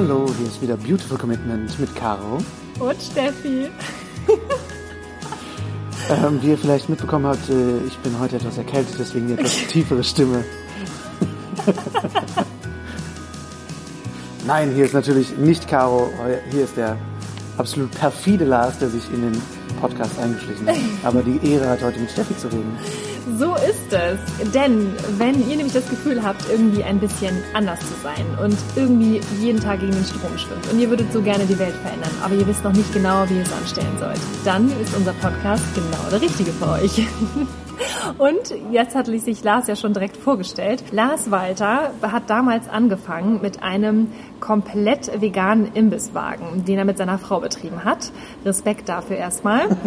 Hallo, hier ist wieder Beautiful Commitment mit Caro. Und Steffi. Ähm, wie ihr vielleicht mitbekommen habt, äh, ich bin heute etwas erkältet, deswegen die etwas tiefere Stimme. Nein, hier ist natürlich nicht Caro, hier ist der absolut perfide Lars, der sich in den Podcast eingeschlichen. Aber die Ehre hat heute mit Steffi zu reden. So ist es. Denn wenn ihr nämlich das Gefühl habt, irgendwie ein bisschen anders zu sein und irgendwie jeden Tag gegen den Strom schwimmt und ihr würdet so gerne die Welt verändern, aber ihr wisst noch nicht genau, wie ihr es anstellen sollt, dann ist unser Podcast genau der richtige für euch. Und jetzt hat sich Lars ja schon direkt vorgestellt. Lars Walter hat damals angefangen mit einem komplett veganen Imbisswagen, den er mit seiner Frau betrieben hat. Respekt dafür erstmal.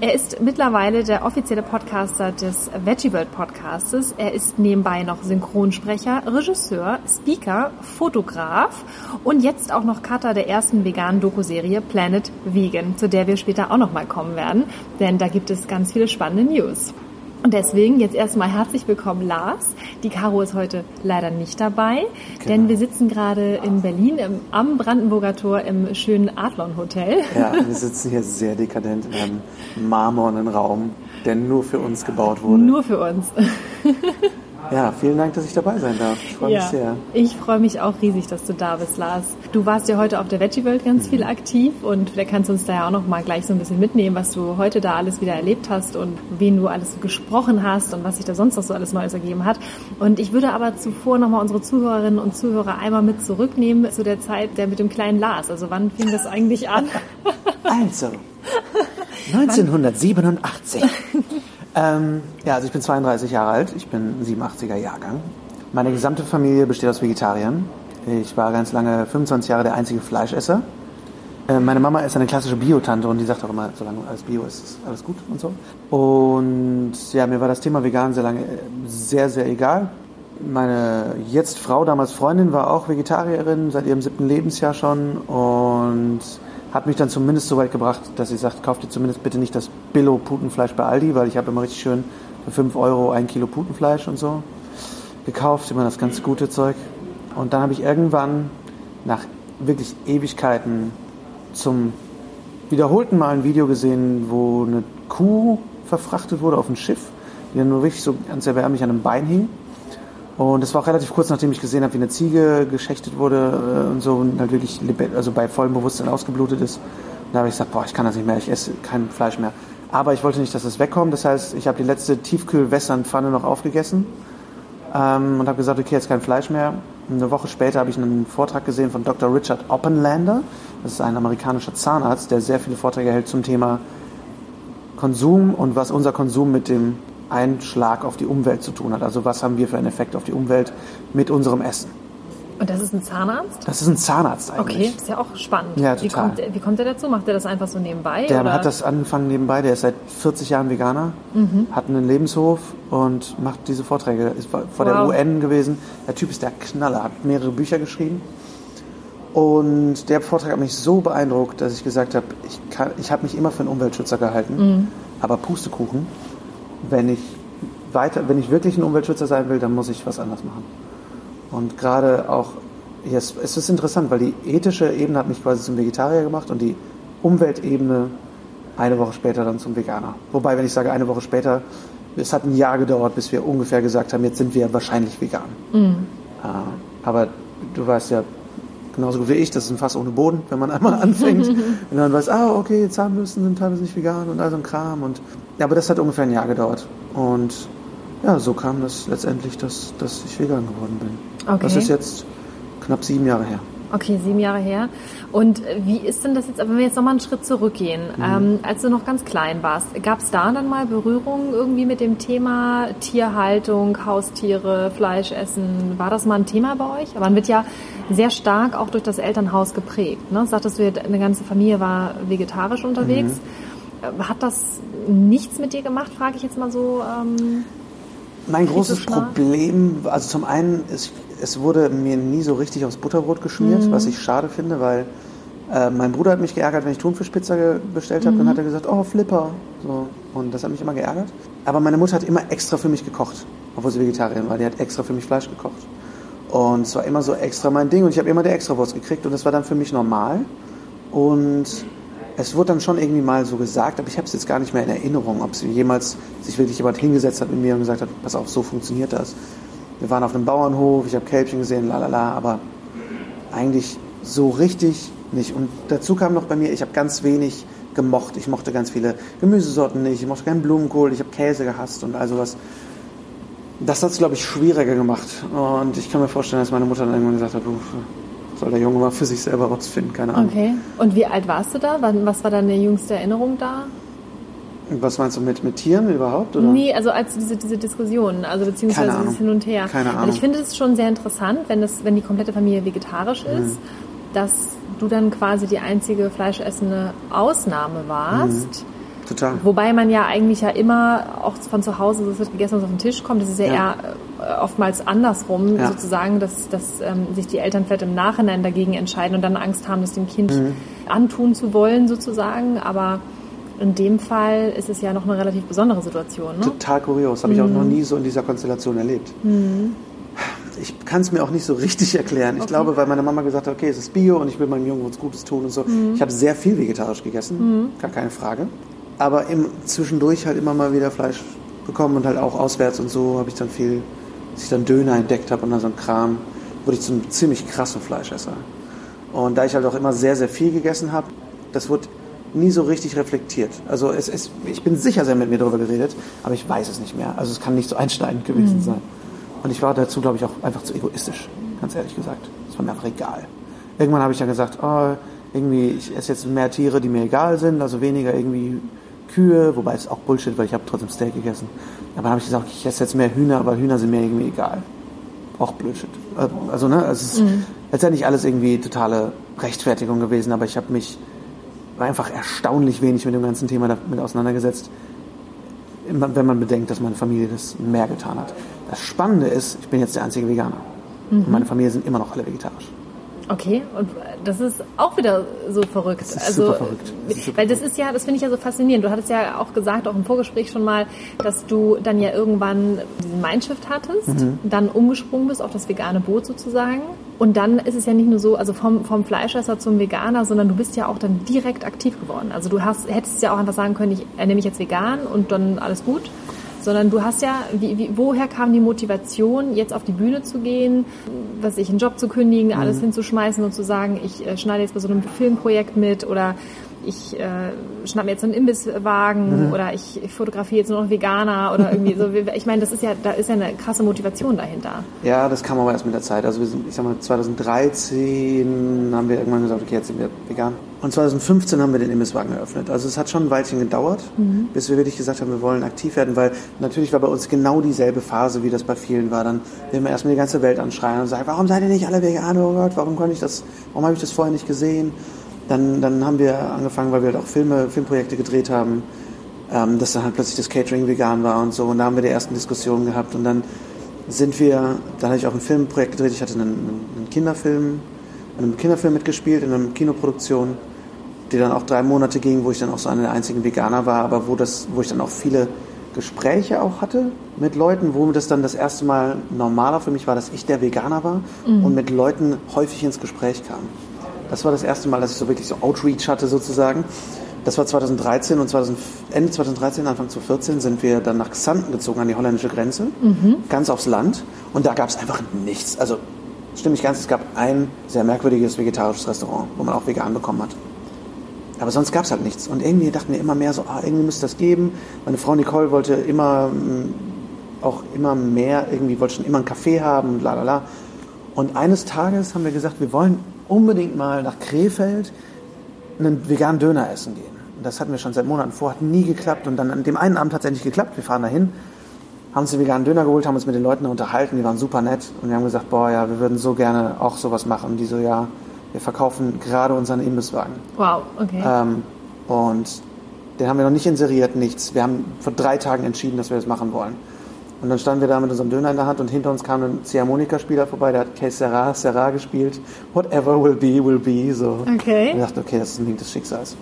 Er ist mittlerweile der offizielle Podcaster des Veggie World Podcastes. Er ist nebenbei noch Synchronsprecher, Regisseur, Speaker, Fotograf und jetzt auch noch Cutter der ersten veganen Dokuserie Planet Vegan, zu der wir später auch noch mal kommen werden, denn da gibt es ganz viele spannende News. Und deswegen jetzt erstmal herzlich willkommen, Lars. Die Caro ist heute leider nicht dabei, genau. denn wir sitzen gerade in Berlin im, am Brandenburger Tor im schönen Adlon Hotel. Ja, wir sitzen hier sehr dekadent in einem marmornen Raum, der nur für uns gebaut wurde. Nur für uns. Ja, vielen Dank, dass ich dabei sein darf. Ich freue ja, mich sehr. Ich freue mich auch riesig, dass du da bist, Lars. Du warst ja heute auf der Veggie World ganz mhm. viel aktiv und vielleicht kannst du uns da ja auch noch mal gleich so ein bisschen mitnehmen, was du heute da alles wieder erlebt hast und wen du alles so gesprochen hast und was sich da sonst noch so alles Neues ergeben hat. Und ich würde aber zuvor noch mal unsere Zuhörerinnen und Zuhörer einmal mit zurücknehmen zu der Zeit der mit dem kleinen Lars. Also wann fing das eigentlich an? also, 1987. Ähm, ja, also ich bin 32 Jahre alt, ich bin 87er Jahrgang. Meine gesamte Familie besteht aus Vegetariern. Ich war ganz lange 25 Jahre der einzige Fleischesser. Äh, meine Mama ist eine klassische Biotante und die sagt auch immer, solange alles Bio ist, ist alles gut und so. Und ja, mir war das Thema vegan sehr lange sehr, sehr egal. Meine jetzt Frau, damals Freundin, war auch Vegetarierin seit ihrem siebten Lebensjahr schon und hat mich dann zumindest so weit gebracht, dass sie sagt, kauft ihr zumindest bitte nicht das Billo-Putenfleisch bei Aldi, weil ich habe immer richtig schön für 5 Euro ein Kilo Putenfleisch und so gekauft, immer das ganz gute Zeug. Und dann habe ich irgendwann nach wirklich Ewigkeiten zum wiederholten Mal ein Video gesehen, wo eine Kuh verfrachtet wurde auf ein Schiff, die dann nur wirklich so ganz erbärmlich an einem Bein hing. Und das war auch relativ kurz, nachdem ich gesehen habe, wie eine Ziege geschächtet wurde äh, und so und halt also bei vollem Bewusstsein ausgeblutet ist. Da habe ich gesagt, boah, ich kann das nicht mehr, ich esse kein Fleisch mehr. Aber ich wollte nicht, dass es wegkommt. Das heißt, ich habe die letzte Tiefkühlwässernpfanne noch aufgegessen ähm, und habe gesagt, okay, jetzt kein Fleisch mehr. Eine Woche später habe ich einen Vortrag gesehen von Dr. Richard Oppenlander. Das ist ein amerikanischer Zahnarzt, der sehr viele Vorträge hält zum Thema Konsum und was unser Konsum mit dem Einschlag auf die Umwelt zu tun hat. Also was haben wir für einen Effekt auf die Umwelt mit unserem Essen. Und das ist ein Zahnarzt? Das ist ein Zahnarzt eigentlich. Okay, ist ja auch spannend. Ja, total. Wie kommt, wie kommt er dazu? Macht er das einfach so nebenbei? Der oder? hat das angefangen nebenbei. Der ist seit 40 Jahren Veganer, mhm. hat einen Lebenshof und macht diese Vorträge. Ist vor wow. der UN gewesen. Der Typ ist der Knaller, hat mehrere Bücher geschrieben. Und der Vortrag hat mich so beeindruckt, dass ich gesagt habe, ich, ich habe mich immer für einen Umweltschützer gehalten, mhm. aber Pustekuchen wenn ich weiter, wenn ich wirklich ein Umweltschützer sein will, dann muss ich was anderes machen. Und gerade auch, yes, es ist interessant, weil die ethische Ebene hat mich quasi zum Vegetarier gemacht und die Umweltebene eine Woche später dann zum Veganer. Wobei, wenn ich sage eine Woche später, es hat ein Jahr gedauert, bis wir ungefähr gesagt haben, jetzt sind wir wahrscheinlich vegan. Mhm. aber du weißt ja genauso gut wie ich, das ist ein Fass ohne Boden, wenn man einmal anfängt und dann weiß, ah, okay, Zahnbürsten sind teilweise nicht vegan und all so ein Kram und ja, aber das hat ungefähr ein Jahr gedauert. Und ja, so kam das letztendlich, dass, dass ich vegan geworden bin. Okay. Das ist jetzt knapp sieben Jahre her. Okay, sieben Jahre her. Und wie ist denn das jetzt, wenn wir jetzt nochmal einen Schritt zurückgehen, mhm. ähm, als du noch ganz klein warst, gab es da dann mal Berührungen irgendwie mit dem Thema Tierhaltung, Haustiere, Fleisch essen? War das mal ein Thema bei euch? Aber man wird ja sehr stark auch durch das Elternhaus geprägt. Ne? Sagtest du, eine ganze Familie war vegetarisch unterwegs. Mhm. Hat das nichts mit dir gemacht, frage ich jetzt mal so? Ähm, mein großes Problem, also zum einen, ist, es wurde mir nie so richtig aufs Butterbrot geschmiert, mhm. was ich schade finde, weil äh, mein Bruder hat mich geärgert, wenn ich Thunfischpizza bestellt habe, mhm. dann hat er gesagt, oh, Flipper. So. Und das hat mich immer geärgert. Aber meine Mutter hat immer extra für mich gekocht, obwohl sie Vegetarierin war. Die hat extra für mich Fleisch gekocht. Und es war immer so extra mein Ding und ich habe immer die Extrawurst gekriegt und das war dann für mich normal. Und es wurde dann schon irgendwie mal so gesagt, aber ich habe es jetzt gar nicht mehr in Erinnerung, ob jemals sich wirklich jemand hingesetzt hat mit mir und gesagt hat, pass auf, so funktioniert das. Wir waren auf einem Bauernhof, ich habe Kälbchen gesehen, lalala, aber eigentlich so richtig nicht. Und dazu kam noch bei mir, ich habe ganz wenig gemocht. Ich mochte ganz viele Gemüsesorten nicht, ich mochte keinen Blumenkohl, ich habe Käse gehasst und all sowas. Das hat es, glaube ich, schwieriger gemacht. Und ich kann mir vorstellen, dass meine Mutter dann irgendwann gesagt hat, soll der Junge mal für sich selber rausfinden, keine Ahnung. Okay. Und wie alt warst du da? Was war deine jüngste Erinnerung da? Was meinst du mit, mit Tieren überhaupt? Oder? Nee, also als diese, diese Diskussion, also beziehungsweise dieses Hin und Her. Keine Ahnung. Und ich finde es schon sehr interessant, wenn, das, wenn die komplette Familie vegetarisch ist, mhm. dass du dann quasi die einzige fleischessende Ausnahme warst. Mhm Total. Wobei man ja eigentlich ja immer auch von zu Hause, das wird gegessen, was auf den Tisch kommt. Das ist ja, ja. eher oftmals andersrum, ja. sozusagen, dass, dass ähm, sich die Eltern vielleicht im Nachhinein dagegen entscheiden und dann Angst haben, das dem Kind mhm. antun zu wollen, sozusagen. Aber in dem Fall ist es ja noch eine relativ besondere Situation. Ne? Total kurios. Habe ich auch noch mhm. nie so in dieser Konstellation erlebt. Mhm. Ich kann es mir auch nicht so richtig erklären. Ich okay. glaube, weil meine Mama gesagt hat, okay, es ist Bio und ich will meinem Jungen was Gutes tun und so. Mhm. Ich habe sehr viel vegetarisch gegessen, mhm. gar keine Frage aber im, zwischendurch halt immer mal wieder Fleisch bekommen und halt auch auswärts und so habe ich dann viel, als ich dann Döner entdeckt habe und dann so ein Kram, wurde ich zum ziemlich krassen Fleischesser. Und da ich halt auch immer sehr, sehr viel gegessen habe, das wurde nie so richtig reflektiert. Also es, es, ich bin sicher, sie haben mit mir darüber geredet, aber ich weiß es nicht mehr. Also es kann nicht so einschneidend gewesen mhm. sein. Und ich war dazu, glaube ich, auch einfach zu egoistisch, ganz ehrlich gesagt. Es war mir einfach egal. Irgendwann habe ich dann gesagt, oh, irgendwie, ich esse jetzt mehr Tiere, die mir egal sind, also weniger irgendwie Kühe, wobei es auch Bullshit, weil ich habe trotzdem Steak gegessen. Aber dann habe ich gesagt, ich esse jetzt mehr Hühner, aber Hühner sind mir irgendwie egal. Auch Bullshit. Also, ne, es ist mhm. letztendlich alles irgendwie totale Rechtfertigung gewesen, aber ich habe mich einfach erstaunlich wenig mit dem ganzen Thema damit auseinandergesetzt, wenn man bedenkt, dass meine Familie das mehr getan hat. Das Spannende ist, ich bin jetzt der einzige Veganer. Mhm. Und meine Familie sind immer noch alle vegetarisch. Okay, und das ist auch wieder so verrückt. Das ist also, super verrückt. Das super weil das ist ja, das finde ich ja so faszinierend. Du hattest ja auch gesagt, auch im Vorgespräch schon mal, dass du dann ja irgendwann diesen Mindshift hattest, mhm. dann umgesprungen bist auf das vegane Boot sozusagen. Und dann ist es ja nicht nur so, also vom, vom Fleischesser zum Veganer, sondern du bist ja auch dann direkt aktiv geworden. Also du hast, hättest ja auch einfach sagen können, ich ernähre mich jetzt vegan und dann alles gut sondern du hast ja, wie, wie, woher kam die Motivation, jetzt auf die Bühne zu gehen, was ich, einen Job zu kündigen, alles mhm. hinzuschmeißen und zu sagen, ich äh, schneide jetzt bei so einem Filmprojekt mit oder ich äh, schnapp mir jetzt einen Imbisswagen mhm. oder ich, ich fotografiere jetzt nur noch Veganer oder irgendwie so. Ich meine, das ist ja, da ist ja eine krasse Motivation dahinter. Ja, das kam aber erst mit der Zeit. Also wir sind, ich sag mal, 2013 haben wir irgendwann gesagt, okay, jetzt sind wir vegan. Und 2015 haben wir den Imbisswagen eröffnet. Also es hat schon ein Weilchen gedauert, mhm. bis wir wirklich gesagt haben, wir wollen aktiv werden, weil natürlich war bei uns genau dieselbe Phase, wie das bei vielen war. Dann will man erstmal die ganze Welt anschreien und sagen, warum seid ihr nicht alle Veganer? Oh Gott, warum konnte ich das, warum habe ich das vorher nicht gesehen? Dann, dann haben wir angefangen, weil wir halt auch Filme, Filmprojekte gedreht haben, ähm, dass dann halt plötzlich das Catering vegan war und so. Und da haben wir die ersten Diskussionen gehabt. Und dann sind wir, dann hatte ich auch ein Filmprojekt gedreht. Ich hatte einen, einen Kinderfilm, einen Kinderfilm mitgespielt in einer Kinoproduktion die dann auch drei Monate ging, wo ich dann auch so einer der einzigen Veganer war, aber wo, das, wo ich dann auch viele Gespräche auch hatte mit Leuten, wo das dann das erste Mal normaler für mich war, dass ich der Veganer war mhm. und mit Leuten häufig ins Gespräch kam. Das war das erste Mal, dass ich so wirklich so Outreach hatte sozusagen. Das war 2013 und 2000, Ende 2013, Anfang 2014 sind wir dann nach Xanten gezogen an die holländische Grenze, mhm. ganz aufs Land. Und da gab es einfach nichts. Also stimmt nicht ganz, es gab ein sehr merkwürdiges vegetarisches Restaurant, wo man auch vegan bekommen hat. Aber sonst gab es halt nichts. Und irgendwie dachten wir immer mehr so, ah, irgendwie müsste das geben. Meine Frau Nicole wollte immer mm, auch immer mehr, irgendwie wollte schon immer einen Kaffee haben, la la la. Und eines Tages haben wir gesagt, wir wollen unbedingt mal nach Krefeld einen veganen Döner essen gehen. Das hatten wir schon seit Monaten vor, hat nie geklappt. Und dann an dem einen Abend hat es endlich geklappt. Wir fahren dahin, haben uns den veganen Döner geholt, haben uns mit den Leuten unterhalten, die waren super nett. Und wir haben gesagt, boah, ja, wir würden so gerne auch sowas machen. Und die so, ja, wir verkaufen gerade unseren Imbisswagen. Wow, okay. Ähm, und den haben wir noch nicht inseriert, nichts. Wir haben vor drei Tagen entschieden, dass wir das machen wollen. Und dann standen wir da mit unserem Döner in der Hand und hinter uns kam ein Ziehharmonika-Spieler vorbei, der hat Que Sera, Sera gespielt. Whatever will be, will be. So. Okay. Und ich dachte, okay, das ist ein Ding des Schicksals.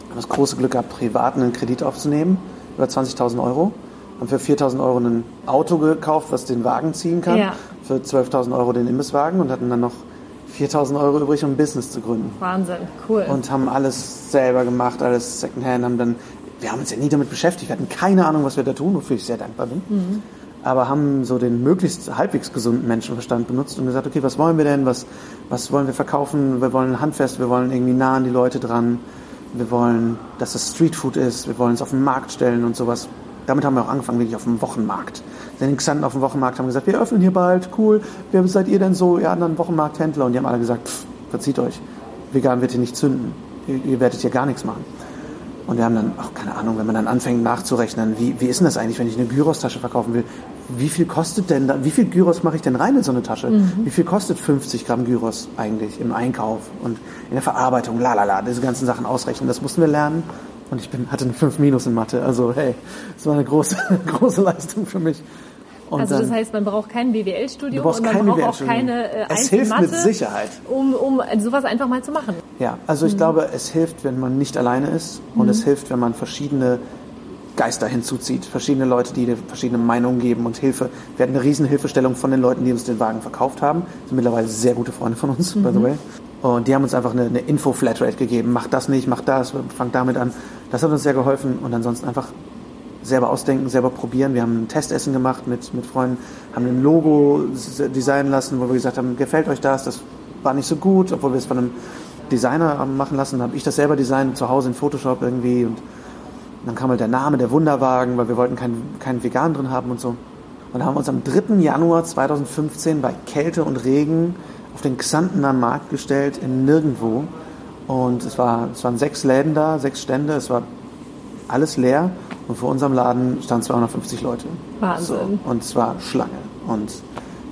Wir haben das große Glück gehabt, privat einen Kredit aufzunehmen, über 20.000 Euro. Haben für 4.000 Euro ein Auto gekauft, was den Wagen ziehen kann, Ja. für 12.000 Euro den Imbisswagen und hatten dann noch 4.000 Euro übrig, um ein Business zu gründen. Wahnsinn, cool. Und haben alles selber gemacht, alles Secondhand, haben dann, wir haben uns ja nie damit beschäftigt, wir hatten keine Ahnung, was wir da tun, wofür ich sehr dankbar bin. Aber haben so den möglichst halbwegs gesunden Menschenverstand benutzt und gesagt, okay, was wollen wir denn, was, was wollen wir verkaufen, wir wollen handfest, wir wollen irgendwie nah an die Leute dran, wir wollen, dass es Streetfood ist, wir wollen es auf den Markt stellen und sowas. Damit haben wir auch angefangen, wirklich auf dem Wochenmarkt. Sind in Xanten auf dem Wochenmarkt, haben gesagt, wir öffnen hier bald, cool, wer seid ihr denn so, ihr anderen Wochenmarkthändler? Und die haben alle gesagt, pff, verzieht euch, vegan wird hier nicht zünden, ihr, ihr werdet hier gar nichts machen. Und wir haben dann, auch keine Ahnung, wenn man dann anfängt nachzurechnen, wie, wie ist denn das eigentlich, wenn ich eine Gyros-Tasche verkaufen will? Wie viel kostet denn da, wie viel Gyros mache ich denn rein in so eine Tasche? Wie viel kostet 50 Gramm Gyros eigentlich im Einkauf und in der Verarbeitung, la la la, diese ganzen Sachen ausrechnen, das mussten wir lernen. Und ich bin, hatte eine 5 Minus in Mathe, also hey, das war eine große, große Leistung für mich. Und also das heißt, man braucht kein BWL-Studium und man braucht auch keine äh, Es hilft mit Sicherheit. um, um sowas einfach mal zu machen. Ja, also ich glaube, es hilft, wenn man nicht alleine ist und es hilft, wenn man verschiedene Geister hinzuzieht, verschiedene Leute, die dir verschiedene Meinungen geben und Hilfe. Wir hatten eine riesen Hilfestellung von den Leuten, die uns den Wagen verkauft haben. sind mittlerweile sehr gute Freunde von uns, by the way. Und die haben uns einfach eine, eine Info-Flatrate gegeben. Mach das nicht, mach das, fang damit an. Das hat uns sehr geholfen und ansonsten einfach selber ausdenken, selber probieren. Wir haben ein Testessen gemacht mit, mit Freunden, haben ein Logo designen lassen, wo wir gesagt haben, gefällt euch das? Das war nicht so gut, obwohl wir es von einem Designer machen lassen. Habe ich das selber designt, zu Hause in Photoshop irgendwie. Und dann kam halt der Name, der Wunderwagen, weil wir wollten keinen keinen Vegan drin haben und so. Und haben wir uns am 3. Januar 2015 bei Kälte und Regen auf den Xantener Markt gestellt in Nirgendwo. Und es, war, es waren sechs Läden da, sechs Stände, es war alles leer. Und vor unserem Laden standen 250 Leute. Wahnsinn. So, und es war Schlange. Und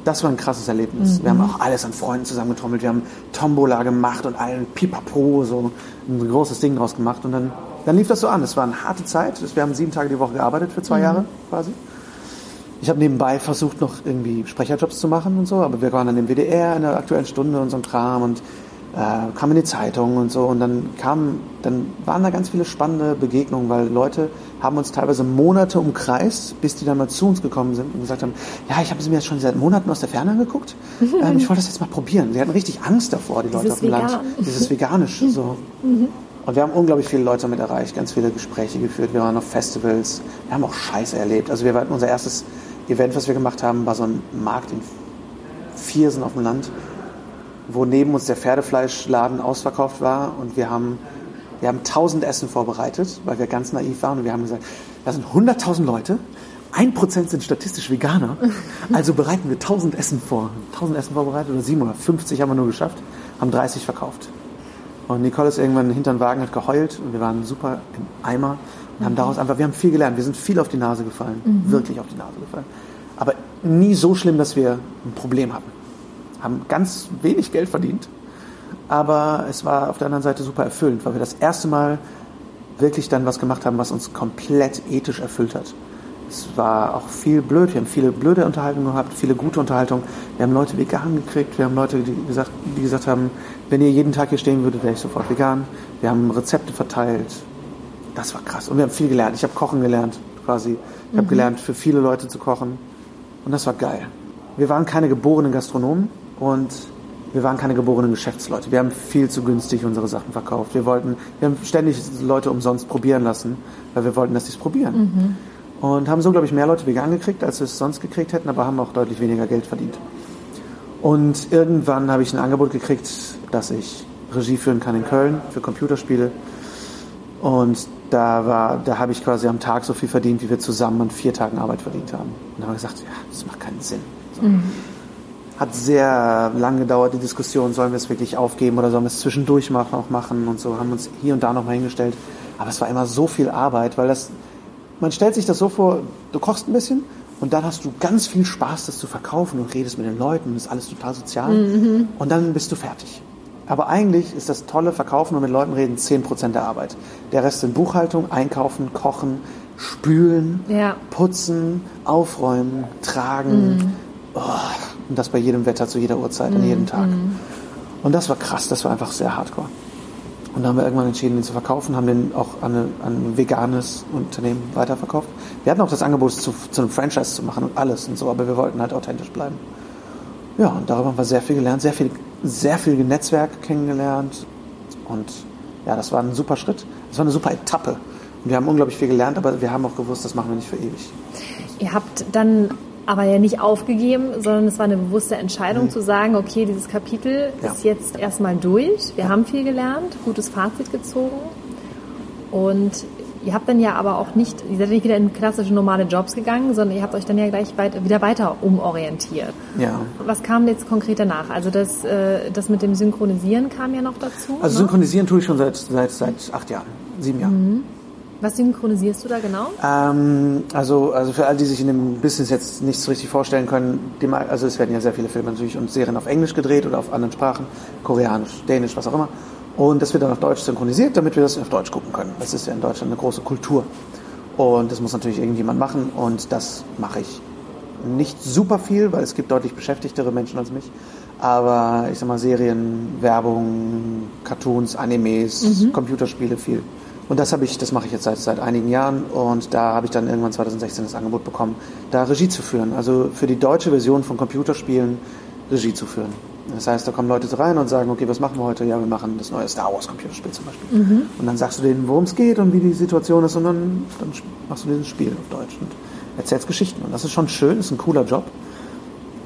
das war ein krasses Erlebnis. Wir haben auch alles an Freunden zusammengetrommelt. Wir haben Tombola gemacht und allen Pipapo, so ein großes Ding draus gemacht. Und dann, dann lief das so an. Es war eine harte Zeit. Wir haben sieben Tage die Woche gearbeitet für zwei Jahre quasi. Ich habe nebenbei versucht, noch irgendwie Sprecherjobs zu machen und so, aber wir waren dann im WDR in der aktuellen Stunde und so ein Kram und äh, kamen in die Zeitung und so und dann kamen, dann waren da ganz viele spannende Begegnungen, weil Leute haben uns teilweise Monate umkreist, bis die dann mal zu uns gekommen sind und gesagt haben, ja, ich habe sie mir jetzt schon seit Monaten aus der Ferne angeguckt, ähm, ich wollte das jetzt mal probieren. Sie hatten richtig Angst davor, die Leute Dieses auf dem Land. Vegan. Dieses Veganische, so. Und wir haben unglaublich viele Leute damit erreicht, ganz viele Gespräche geführt. Wir waren auf Festivals, wir haben auch Scheiße erlebt. Also wir hatten unser erstes Event, was wir gemacht haben, war so ein Markt in Viersen auf dem Land, wo neben uns der Pferdefleischladen ausverkauft war und wir haben, wir haben 1000 Essen vorbereitet, weil wir ganz naiv waren und wir haben gesagt, da sind 100.000 Leute, 1% sind statistisch Veganer, also bereiten wir 1000 Essen vor. 1000 Essen vorbereitet oder 750 haben wir nur geschafft, haben 30 verkauft. Und Nicole ist irgendwann hinter den Wagen, hat geheult und wir waren super im Eimer und haben daraus einfach, wir haben viel gelernt, wir sind viel auf die Nase gefallen, wirklich auf die Nase gefallen. Aber nie so schlimm, dass wir ein Problem hatten. Haben ganz wenig Geld verdient, aber es war auf der anderen Seite super erfüllend, weil wir das erste Mal wirklich dann was gemacht haben, was uns komplett ethisch erfüllt hat. Es war auch viel blöd. Wir haben viele blöde Unterhaltungen gehabt, viele gute Unterhaltungen. Wir haben Leute vegan gekriegt. Wir haben Leute, die gesagt, die gesagt haben, wenn ihr jeden Tag hier stehen würdet, wäre ich sofort vegan. Wir haben Rezepte verteilt. Das war krass. Und wir haben viel gelernt. Ich habe kochen gelernt, quasi. Ich habe gelernt, für viele Leute zu kochen. Und das war geil. Wir waren keine geborenen Gastronomen und wir waren keine geborenen Geschäftsleute. Wir haben viel zu günstig unsere Sachen verkauft. Wir wollten, wir haben ständig Leute umsonst probieren lassen, weil wir wollten, dass sie es probieren. Und haben so, glaube ich, mehr Leute vegan gekriegt, als wir es sonst gekriegt hätten, aber haben auch deutlich weniger Geld verdient. Und irgendwann habe ich ein Angebot gekriegt, dass ich Regie führen kann in Köln für Computerspiele. Und da war, da habe ich quasi am Tag so viel verdient, wie wir zusammen an vier Tagen Arbeit verdient haben. Und da haben wir gesagt, ja, das macht keinen Sinn. So. Hat sehr lange gedauert, die Diskussion, sollen wir es wirklich aufgeben oder sollen wir es zwischendurch machen, auch machen und so, haben uns hier und da nochmal hingestellt. Aber es war immer so viel Arbeit, weil das, man stellt sich das so vor, du kochst ein bisschen und dann hast du ganz viel Spaß, das zu verkaufen und redest mit den Leuten und ist alles total sozial und dann bist du fertig. Aber eigentlich ist das tolle Verkaufen und mit Leuten reden 10% der Arbeit. Der Rest sind Buchhaltung, Einkaufen, Kochen, Spülen, Ja. Putzen, Aufräumen, Tragen. Oh, und das bei jedem Wetter, zu jeder Uhrzeit, an jedem Tag. Und das war krass, das war einfach sehr hardcore. Und dann haben wir irgendwann entschieden, den zu verkaufen, haben den auch an, eine, an ein veganes Unternehmen weiterverkauft. Wir hatten auch das Angebot, zu, zu einem Franchise zu machen und alles und so, aber wir wollten halt authentisch bleiben. Ja, und darüber haben wir sehr viel gelernt, sehr viel, sehr viel Netzwerk kennengelernt. Und ja, das war ein super Schritt. Das war eine super Etappe. Und wir haben unglaublich viel gelernt, aber wir haben auch gewusst, das machen wir nicht für ewig. Ihr habt dann aber ja nicht aufgegeben, sondern es war eine bewusste Entscheidung mhm. zu sagen, okay, dieses Kapitel ja. ist jetzt erstmal durch. Wir ja. haben viel gelernt, gutes Fazit gezogen. Und ihr habt dann ja aber auch nicht, ihr seid nicht wieder in klassische normale Jobs gegangen, sondern ihr habt euch dann ja gleich weit, wieder weiter umorientiert. Ja. Was kam jetzt konkret danach? Also das, äh, das mit dem Synchronisieren kam ja noch dazu. Also ne? Synchronisieren tue ich schon seit, seit, seit acht Jahren, sieben Jahren. Mhm. Was synchronisierst du da genau? Ähm, also, also für all die sich in dem Business jetzt nicht so richtig vorstellen können, also es werden ja sehr viele Filme natürlich und Serien auf Englisch gedreht oder auf anderen Sprachen, Koreanisch, Dänisch, was auch immer. Und das wird dann auf Deutsch synchronisiert, damit wir das auf Deutsch gucken können. Das ist ja in Deutschland eine große Kultur. Und das muss natürlich irgendjemand machen und das mache ich nicht super viel, weil es gibt deutlich beschäftigtere Menschen als mich. Aber ich sag mal Serien, Werbung, Cartoons, Animes, mhm. Computerspiele viel. Und das habe ich, das mache ich jetzt seit, seit einigen Jahren und da habe ich dann irgendwann 2016 das Angebot bekommen, da Regie zu führen. Also für die deutsche Version von Computerspielen Regie zu führen. Das heißt, da kommen Leute rein und sagen, okay, was machen wir heute? Ja, wir machen das neue Star Wars Computerspiel zum Beispiel. Mhm. Und dann sagst du denen, worum es geht und wie die Situation ist und dann, dann machst du dieses Spiel auf Deutsch und erzählst Geschichten. Und das ist schon schön, ist ein cooler Job.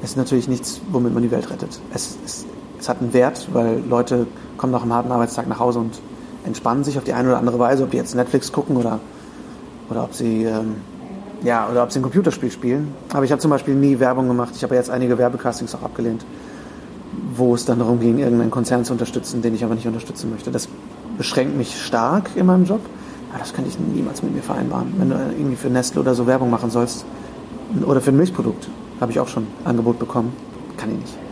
Es ist natürlich nichts, womit man die Welt rettet. Es, es, es hat einen Wert, weil Leute kommen nach einem harten Arbeitstag nach Hause und entspannen sich auf die eine oder andere Weise, ob die jetzt Netflix gucken oder, oder ob sie ähm, ja, oder ob sie ein Computerspiel spielen. Aber ich habe zum Beispiel nie Werbung gemacht. Ich habe jetzt einige Werbecastings auch abgelehnt, wo es dann darum ging, irgendeinen Konzern zu unterstützen, den ich aber nicht unterstützen möchte. Das beschränkt mich stark in meinem Job. Aber das könnte ich niemals mit mir vereinbaren. Wenn du irgendwie für Nestle oder so Werbung machen sollst oder für ein Milchprodukt, habe ich auch schon Angebot bekommen. Kann ich nicht.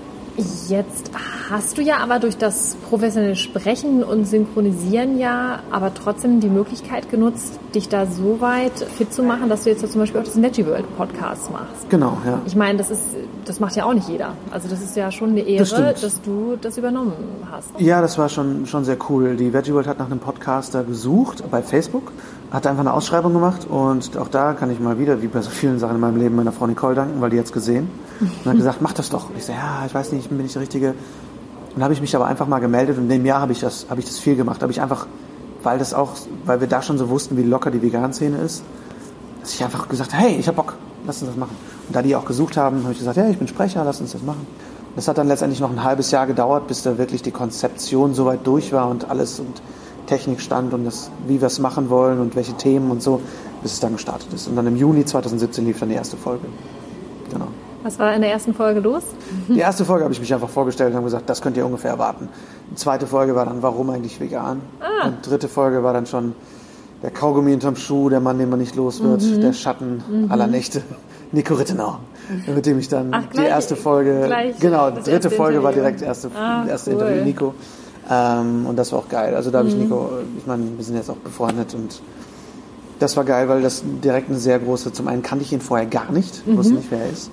Jetzt hast du ja aber durch das professionelle Sprechen und Synchronisieren ja aber trotzdem die Möglichkeit genutzt, dich da so weit fit zu machen, dass du jetzt ja zum Beispiel auch das Veggie World Podcast machst. Genau, ja. Ich meine, das ist, das macht ja auch nicht jeder. Also das ist ja schon eine Ehre, das dass du das übernommen hast. Ja, das war schon, schon sehr cool. Die Veggie World hat nach einem Podcaster gesucht bei Facebook hat einfach eine Ausschreibung gemacht und auch da kann ich mal wieder, wie bei so vielen Sachen in meinem Leben, meiner Frau Nicole danken, weil die jetzt gesehen und hat gesagt, mach das doch. Und ich so, ja, ich weiß nicht, ich bin nicht der Richtige. Und dann habe ich mich aber einfach mal gemeldet und in dem Jahr habe ich das, habe ich das viel gemacht. Habe ich einfach, weil das auch, weil wir da schon so wussten, wie locker die Vegan-Szene ist, dass ich einfach gesagt hey, ich habe Bock, lass uns das machen. Und da die auch gesucht haben, habe ich gesagt, ja, ich bin Sprecher, lass uns das machen. Das hat dann letztendlich noch ein halbes Jahr gedauert, bis da wirklich die Konzeption soweit durch war und alles und Technik stand und das, wie wir es machen wollen und welche Themen und so, bis es dann gestartet ist. Und dann im Juni 2017 lief dann die erste Folge. Genau. Was war in der ersten Folge los? Die erste Folge habe ich mich einfach vorgestellt und habe gesagt, das könnt ihr ungefähr erwarten. Die zweite Folge war dann, warum eigentlich vegan? Ah. Und die dritte Folge war dann schon der Kaugummi hinterm Schuh, der Mann, den man nicht los wird, mhm. der Schatten mhm. aller Nächte. Nico Rittenau, mit dem ich dann Ach, gleich, die erste Folge, genau, die dritte Folge Interview. war direkt erste, ah, erste cool. Interview Nico. Ähm, und das war auch geil. Also da habe ich mhm. Nico, ich meine, wir sind jetzt auch befreundet und das war geil, weil das direkt eine sehr große, zum einen kannte ich ihn vorher gar nicht, mhm. wusste nicht, wer er ist.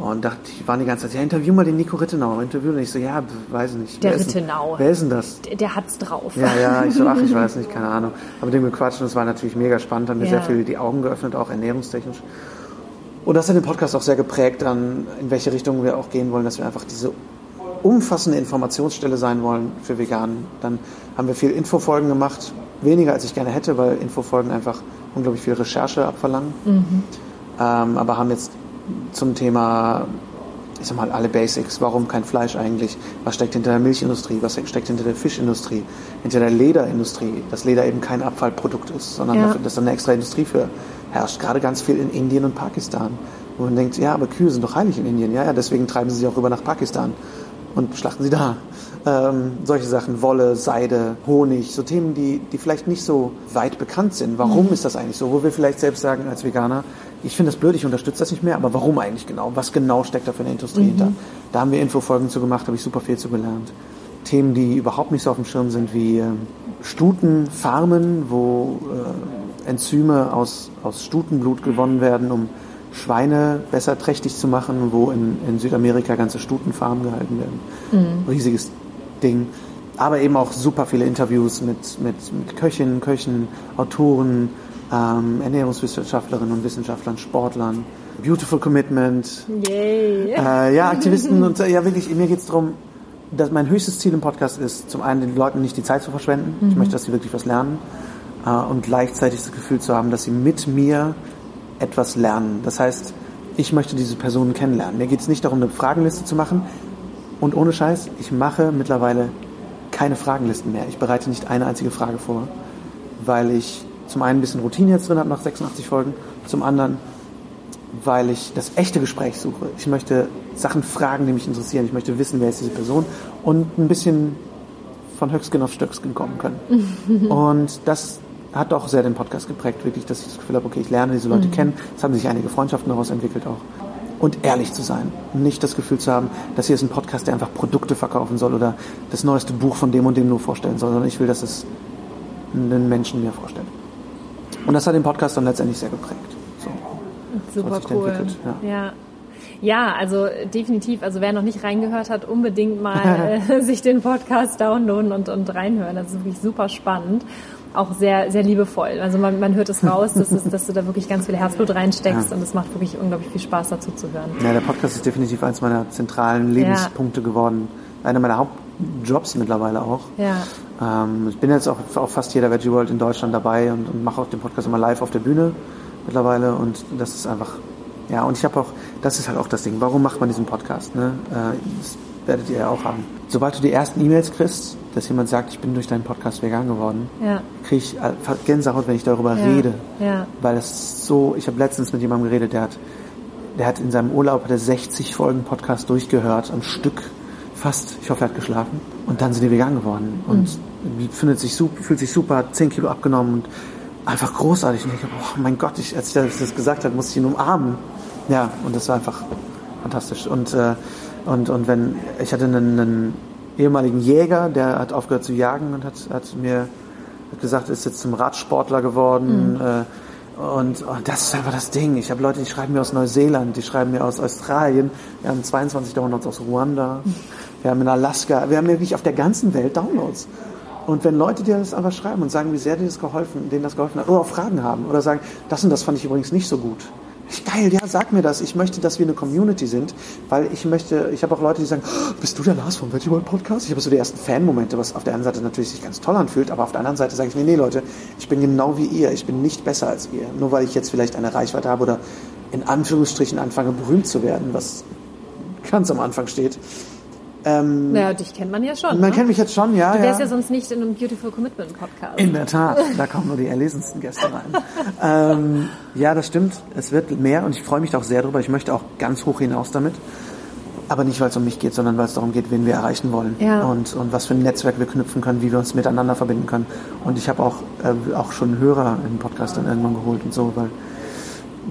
Und dachte, ich war die ganze Zeit, ja, interview mal den Nico Rittenau. Interview. Und ich so, ja, weiß nicht. Der wer Rittenau. Ist, wer ist denn das? Der, der, hat's drauf. Ja, ja, ich so, ach, ich weiß nicht, keine Ahnung. Aber mit dem gequatscht und es war natürlich mega spannend, haben mir ja. sehr viel die Augen geöffnet, auch ernährungstechnisch. Und das hat den Podcast auch sehr geprägt dann, in welche Richtung wir auch gehen wollen, dass wir einfach diese umfassende Informationsstelle sein wollen für Veganen. Dann haben wir viel Infofolgen gemacht, weniger als ich gerne hätte, weil Infofolgen einfach unglaublich viel Recherche abverlangen. Mhm. Ähm, aber haben jetzt zum Thema, ich sag mal, alle Basics. Warum kein Fleisch eigentlich? Was steckt hinter der Milchindustrie? Was steckt hinter der Fischindustrie? Hinter der Lederindustrie? Dass Leder eben kein Abfallprodukt ist, sondern ja. dafür, dass da eine extra Industrie für herrscht. Gerade ganz viel in Indien und Pakistan. Wo man denkt, ja, aber Kühe sind doch heilig in Indien. Ja, ja, deswegen treiben sie sie auch rüber nach Pakistan und schlachten sie da. Ähm, solche Sachen, Wolle, Seide, Honig, so Themen, die, die vielleicht nicht so weit bekannt sind. Warum mhm. ist das eigentlich so? Wo wir vielleicht selbst sagen als Veganer, ich finde das blöd, ich unterstütze das nicht mehr, aber warum eigentlich genau? Was genau steckt da für eine Industrie mhm. hinter? Da haben wir Infofolgen zu gemacht, habe ich super viel zu gelernt. Themen, die überhaupt nicht so auf dem Schirm sind, wie äh, Stutenfarmen, wo äh, Enzyme aus, aus Stutenblut gewonnen werden, um Schweine besser trächtig zu machen, wo in, in Südamerika ganze Stutenfarmen gehalten werden. Mhm. Riesiges Ding. aber eben auch super viele Interviews mit, mit, mit Köchinnen, Köchen, Autoren, ähm, Ernährungswissenschaftlerinnen und Wissenschaftlern, Sportlern. Beautiful Commitment. Yay. Äh, ja, Aktivisten und äh, ja wirklich, mir geht es darum, dass mein höchstes Ziel im Podcast ist, zum einen den Leuten nicht die Zeit zu verschwenden. Mhm. Ich möchte, dass sie wirklich was lernen äh, und gleichzeitig das Gefühl zu haben, dass sie mit mir etwas lernen. Das heißt, ich möchte diese Personen kennenlernen. Mir geht es nicht darum, eine Fragenliste zu machen. Und ohne Scheiß, ich mache mittlerweile keine Fragenlisten mehr. Ich bereite nicht eine einzige Frage vor, weil ich zum einen ein bisschen Routine jetzt drin habe nach 86 Folgen, zum anderen, weil ich das echte Gespräch suche. Ich möchte Sachen fragen, die mich interessieren. Ich möchte wissen, wer ist diese Person und ein bisschen von Höchsken auf Stöcksken kommen können. und das hat auch sehr den Podcast geprägt, wirklich, dass ich das Gefühl habe, okay, ich lerne diese Leute mhm. kennen. Es haben sich einige Freundschaften daraus entwickelt auch. Und ehrlich zu sein. Nicht das Gefühl zu haben, dass hier ist ein Podcast, der einfach Produkte verkaufen soll oder das neueste Buch von dem und dem nur vorstellen soll, sondern ich will, dass es einen Menschen mir vorstellt. Und das hat den Podcast dann letztendlich sehr geprägt. So, Super cool. Ja. ja. Ja, also definitiv. Also wer noch nicht reingehört hat, unbedingt mal äh, sich den Podcast downloaden und, und reinhören. Das ist wirklich super spannend. Auch sehr, sehr liebevoll. Also man, man hört es raus, dass, es, dass du da wirklich ganz viel Herzblut reinsteckst ja. und es macht wirklich unglaublich viel Spaß dazu zu hören. Ja, der Podcast ist definitiv eines meiner zentralen Lebenspunkte ja. geworden. Einer meiner Hauptjobs mittlerweile auch. Ja. Ähm, ich bin jetzt auch auf fast jeder Veggie World in Deutschland dabei und, und mache auch den Podcast immer live auf der Bühne mittlerweile und das ist einfach, ja, und ich habe auch, das ist halt auch das Ding, warum macht man diesen Podcast? Ne? Äh, das werdet ihr ja auch haben. Sobald du die ersten E-Mails kriegst, dass jemand sagt, ich bin durch deinen Podcast vegan geworden, ja. kriege ich Gänsehaut, wenn ich darüber ja. rede. Ja. Weil es so, ich habe letztens mit jemandem geredet, der hat, der hat in seinem Urlaub hat er 60 Folgen Podcast durchgehört, am Stück, fast, ich hoffe, er hat geschlafen. Und dann sind die vegan geworden. Und mhm. findet sich, fühlt sich super, 10 Kilo abgenommen und einfach großartig. Und ich dachte, oh mein Gott, ich, als ich das gesagt habe, musste ich ihn umarmen. Ja, und das war einfach fantastisch. Und, äh, und, und wenn, ich hatte einen, einen ehemaligen Jäger, der hat aufgehört zu jagen und hat, hat mir hat gesagt, ist jetzt zum Radsportler geworden. Mhm. Äh, und, und das ist einfach das Ding. Ich habe Leute, die schreiben mir aus Neuseeland, die schreiben mir aus Australien. Wir haben 22 Downloads aus Ruanda. Wir haben in Alaska. Wir haben wirklich auf der ganzen Welt Downloads. Und wenn Leute dir das einfach schreiben und sagen, wie sehr dir das geholfen, denen das geholfen hat, oder auch Fragen haben oder sagen, das und das fand ich übrigens nicht so gut. Geil, ja, sag mir das. Ich möchte, dass wir eine Community sind, weil ich möchte, ich habe auch Leute, die sagen, oh, bist du der Lars vom World Podcast? Ich habe so die ersten Fan-Momente, was auf der einen Seite natürlich sich ganz toll anfühlt, aber auf der anderen Seite sage ich mir, nee Leute, ich bin genau wie ihr, ich bin nicht besser als ihr. Nur weil ich jetzt vielleicht eine Reichweite habe oder in Anführungsstrichen anfange berühmt zu werden, was ganz am Anfang steht, ähm, naja, dich kennt man ja schon. Man ne? kennt mich jetzt schon, ja. Du wärst ja. ja sonst nicht in einem Beautiful Commitment Podcast. In der Tat, da kommen nur die erlesensten Gäste rein. ähm, ja, das stimmt. Es wird mehr und ich freue mich auch sehr darüber. Ich möchte auch ganz hoch hinaus damit. Aber nicht, weil es um mich geht, sondern weil es darum geht, wen wir erreichen wollen ja. und, und was für ein Netzwerk wir knüpfen können, wie wir uns miteinander verbinden können. Und ich habe auch, äh, auch schon Hörer im Podcast dann irgendwann geholt und so, weil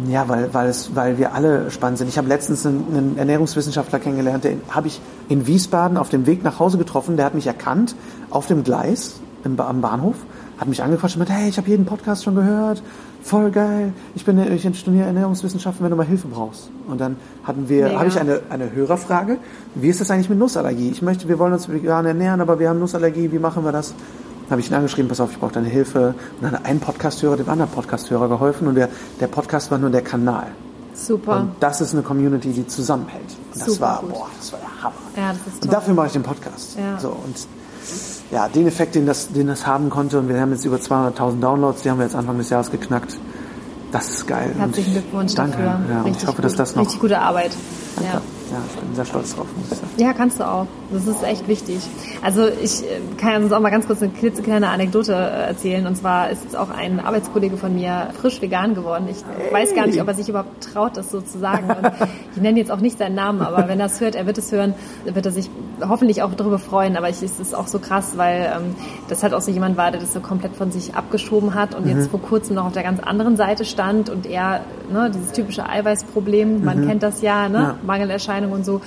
ja, weil, weil, es, weil wir alle spannend sind. Ich habe letztens einen, einen Ernährungswissenschaftler kennengelernt, den habe ich in Wiesbaden auf dem Weg nach Hause getroffen. Der hat mich erkannt auf dem Gleis im, am Bahnhof, hat mich angequatscht und meinte, hey, ich habe jeden Podcast schon gehört, voll geil. Ich bin ich studiere Ernährungswissenschaften, wenn du mal Hilfe brauchst. Und dann hatten wir, habe ich eine, eine Hörerfrage. Wie ist das eigentlich mit Nussallergie? Ich möchte, wir wollen uns vegan ernähren, aber wir haben Nussallergie. Wie machen wir das? Habe ich ihn angeschrieben, pass auf, ich brauche deine Hilfe. Und dann hat ein Podcasthörer dem anderen Podcasthörer geholfen und der, der Podcast war nur der Kanal. Super. Und das ist eine Community, die zusammenhält. Und das Super war, gut. boah, das war der Hammer. Ja, das ist toll. Und dafür mache ich den Podcast. Ja. So, und ja, den Effekt, den das, den das haben konnte, und wir haben jetzt über 200.000 Downloads, die haben wir jetzt Anfang des Jahres geknackt. Das ist geil. Herzlichen Glückwunsch danke. dafür. Ja, ich hoffe, gut. dass das noch. Richtig gute Arbeit. Danke. Ja. Ja, ich bin sehr stolz drauf, muss ich sagen. Ja, kannst du auch. Das ist echt wichtig. Also ich äh, kann sonst auch mal ganz kurz eine klitzekleine Anekdote äh, erzählen. Und zwar ist jetzt auch ein Arbeitskollege von mir frisch vegan geworden. Ich hey. weiß gar nicht, ob er sich überhaupt traut, das so zu sagen. Und ich nenne jetzt auch nicht seinen Namen, aber wenn er es hört, er wird es hören, wird er sich hoffentlich auch darüber freuen. Aber ich, es ist auch so krass, weil ähm, das halt auch so jemand war, der das so komplett von sich abgeschoben hat und mhm. jetzt vor kurzem noch auf der ganz anderen Seite stand und er, ne, dieses typische Eiweißproblem, man mhm. kennt das ja, ne, ja. Mangelerscheinung und so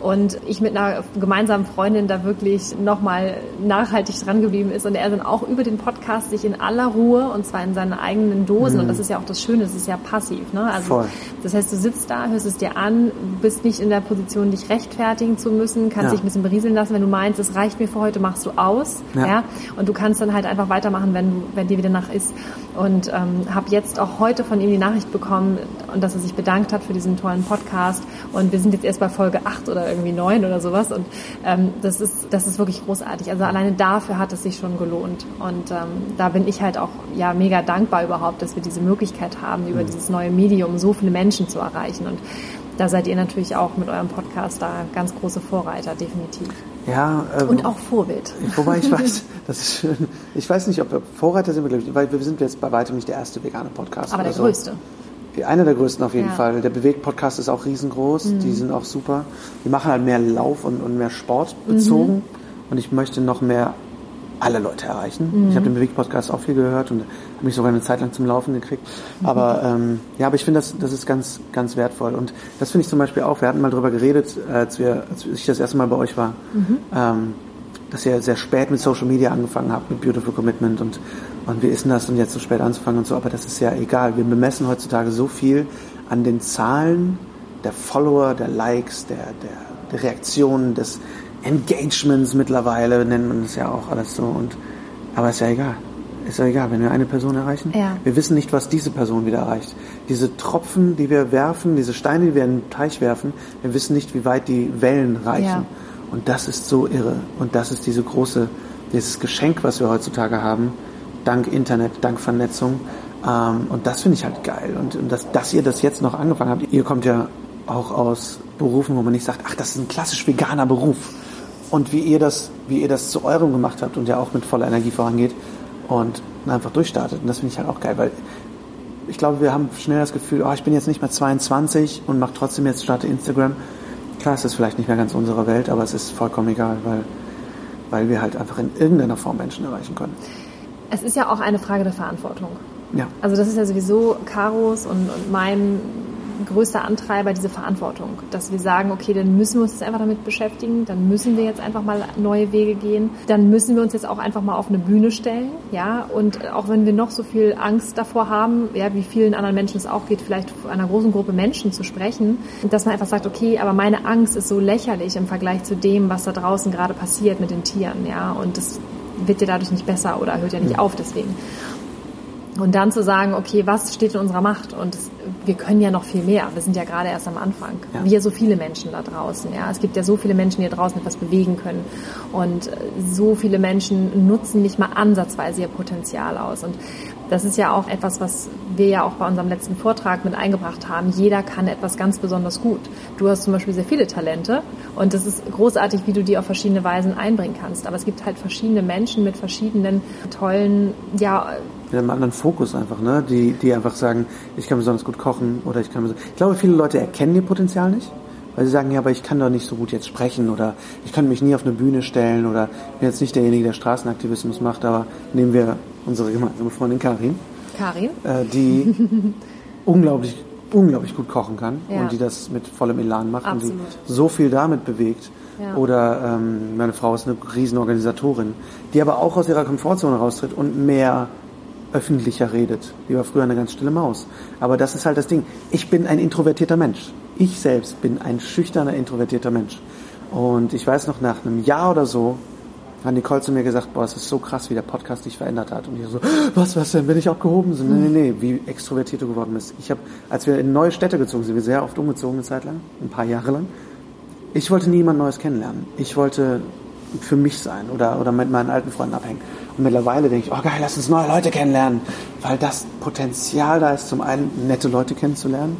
und ich mit einer gemeinsamen Freundin da wirklich nochmal nachhaltig dran geblieben ist und er dann auch über den Podcast sich in aller Ruhe und zwar in seinen eigenen Dosen mhm. und das ist ja auch das Schöne, es ist ja passiv, ne? also Voll. Das heißt, du sitzt da, hörst es dir an, bist nicht in der Position, dich rechtfertigen zu müssen, kannst Ja. dich ein bisschen berieseln lassen. Wenn du meinst, es reicht mir für heute, machst du aus. Ja. Ja. Und du kannst dann halt einfach weitermachen, wenn, du, wenn dir wieder nach ist. Und ähm, habe jetzt auch heute von ihm die Nachricht bekommen, und dass er sich bedankt hat für diesen tollen Podcast. Und wir sind jetzt erst bei Folge 8 oder irgendwie 9 oder sowas. Und ähm, das, ist, das ist wirklich großartig. Also alleine dafür hat es sich schon gelohnt. Und ähm, da bin ich halt auch ja mega dankbar überhaupt, dass wir diese Möglichkeit haben, über dieses neue Medium so viele Menschen zu erreichen. Und da seid ihr natürlich auch mit eurem Podcast da ganz große Vorreiter, definitiv. Ja, äh, Und auch Vorbild. Wobei ich weiß, das ist schön. Ich weiß nicht, ob wir Vorreiter sind, wir, glaube ich, weil wir sind jetzt bei weitem nicht der erste vegane Podcast. Aber der so. größte. Einer der größten auf jeden Ja. Mhm. Fall. Der Bewegt-Podcast ist auch riesengroß. Die sind auch super. Die machen halt mehr Lauf und, und mehr Sport bezogen. Mhm. Und ich möchte noch mehr alle Leute erreichen. Mhm. Ich habe den Bewegt-Podcast auch viel gehört und habe mich sogar eine Zeit lang zum Laufen gekriegt. Aber ähm, ja, aber ich finde, das, das ist ganz, ganz wertvoll. Und das finde ich zum Beispiel auch, wir hatten mal drüber geredet, als, wir, als ich das erste Mal bei euch war, ähm, dass ihr sehr spät mit Social Media angefangen habt, mit Beautiful Commitment und, und wie ist denn das und jetzt so spät anzufangen und so, aber das ist ja egal. Wir bemessen heutzutage so viel an den Zahlen der Follower, der Likes, der, der, der Reaktionen, des Engagements mittlerweile, nennt man das ja auch alles so und, aber ist ja egal. Ist ja egal, wenn wir eine Person erreichen. Ja. Wir wissen nicht, was diese Person wieder erreicht. Diese Tropfen, die wir werfen, diese Steine, die wir in den Teich werfen, wir wissen nicht, wie weit die Wellen reichen. Ja. Und das ist so irre. Und das ist diese große, dieses Geschenk, was wir heutzutage haben, dank Internet, dank Vernetzung. Ähm, und das finde ich halt geil. Und, und dass, dass ihr das jetzt noch angefangen habt, ihr kommt ja auch aus Berufen, wo man nicht sagt, ach, das ist ein klassisch veganer Beruf. Und wie ihr das, wie ihr das zu eurem gemacht habt und ja auch mit voller Energie vorangeht und einfach durchstartet. Und das finde ich halt auch geil, weil ich glaube, wir haben schnell das Gefühl, oh, ich bin jetzt nicht mehr 22 und mache trotzdem jetzt starte Instagram. Klar ist das vielleicht nicht mehr ganz unsere Welt, aber es ist vollkommen egal, weil, weil wir halt einfach in irgendeiner Form Menschen erreichen können. Es ist ja auch eine Frage der Verantwortung. Ja. Also das ist ja sowieso Karos und, und mein größter Antreiber, diese Verantwortung. Dass wir sagen, okay, dann müssen wir uns jetzt einfach damit beschäftigen, dann müssen wir jetzt einfach mal neue Wege gehen, dann müssen wir uns jetzt auch einfach mal auf eine Bühne stellen, ja, und auch wenn wir noch so viel Angst davor haben, ja, wie vielen anderen Menschen es auch geht, vielleicht vor einer großen Gruppe Menschen zu sprechen, dass man einfach sagt, okay, aber meine Angst ist so lächerlich im Vergleich zu dem, was da draußen gerade passiert mit den Tieren, ja, und das wird ja dadurch nicht besser oder hört ja nicht auf deswegen. Und dann zu sagen, okay, was steht in unserer Macht? Und wir können ja noch viel mehr. Wir sind ja gerade erst am Anfang. Ja. Wir so viele Menschen da draußen. Ja, es gibt ja so viele Menschen, die da draußen etwas bewegen können. Und äh, so viele Menschen nutzen nicht mal ansatzweise ihr Potenzial aus. Und das ist ja auch etwas, was wir ja auch bei unserem letzten Vortrag mit eingebracht haben. Jeder kann etwas ganz besonders gut. Du hast zum Beispiel sehr viele Talente und es ist großartig, wie du die auf verschiedene Weisen einbringen kannst. Aber es gibt halt verschiedene Menschen mit verschiedenen tollen, ja, Mit einem anderen Fokus einfach, ne? Die, die einfach sagen, ich kann besonders gut kochen oder ich kann besonders Ich glaube, viele Leute erkennen ihr Potenzial nicht, weil sie sagen, ja, aber ich kann doch nicht so gut jetzt sprechen oder ich kann mich nie auf eine Bühne stellen oder ich bin jetzt nicht derjenige, der Straßenaktivismus macht, aber nehmen wir unsere gemeinsame Freundin Karin, Karin. äh, die unglaublich, unglaublich gut kochen kann Ja. und die das mit vollem Elan macht und Absolut. die so viel damit bewegt. Ja. Oder ähm, meine Frau ist eine Riesenorganisatorin, die aber auch aus ihrer Komfortzone raustritt und mehr öffentlicher redet. Die war früher eine ganz stille Maus. Aber das ist halt das Ding. Ich bin ein introvertierter Mensch. Ich selbst bin ein schüchterner, introvertierter Mensch. Und ich weiß noch, nach einem Jahr oder so hat Nicole zu mir gesagt, boah, es ist so krass, wie der Podcast dich verändert hat. Und ich so, was, was denn, bin ich auch gehoben? So, nee, nee, nee, wie extrovertiert du geworden bist. Ich habe, als wir in neue Städte gezogen sind, wir sehr oft umgezogen eine Zeit lang, ein paar Jahre lang, ich wollte nie jemand Neues kennenlernen. Ich wollte für mich sein oder, oder mit meinen alten Freunden abhängen. Und mittlerweile denke ich, oh geil, lass uns neue Leute kennenlernen. Weil das Potenzial da ist, zum einen nette Leute kennenzulernen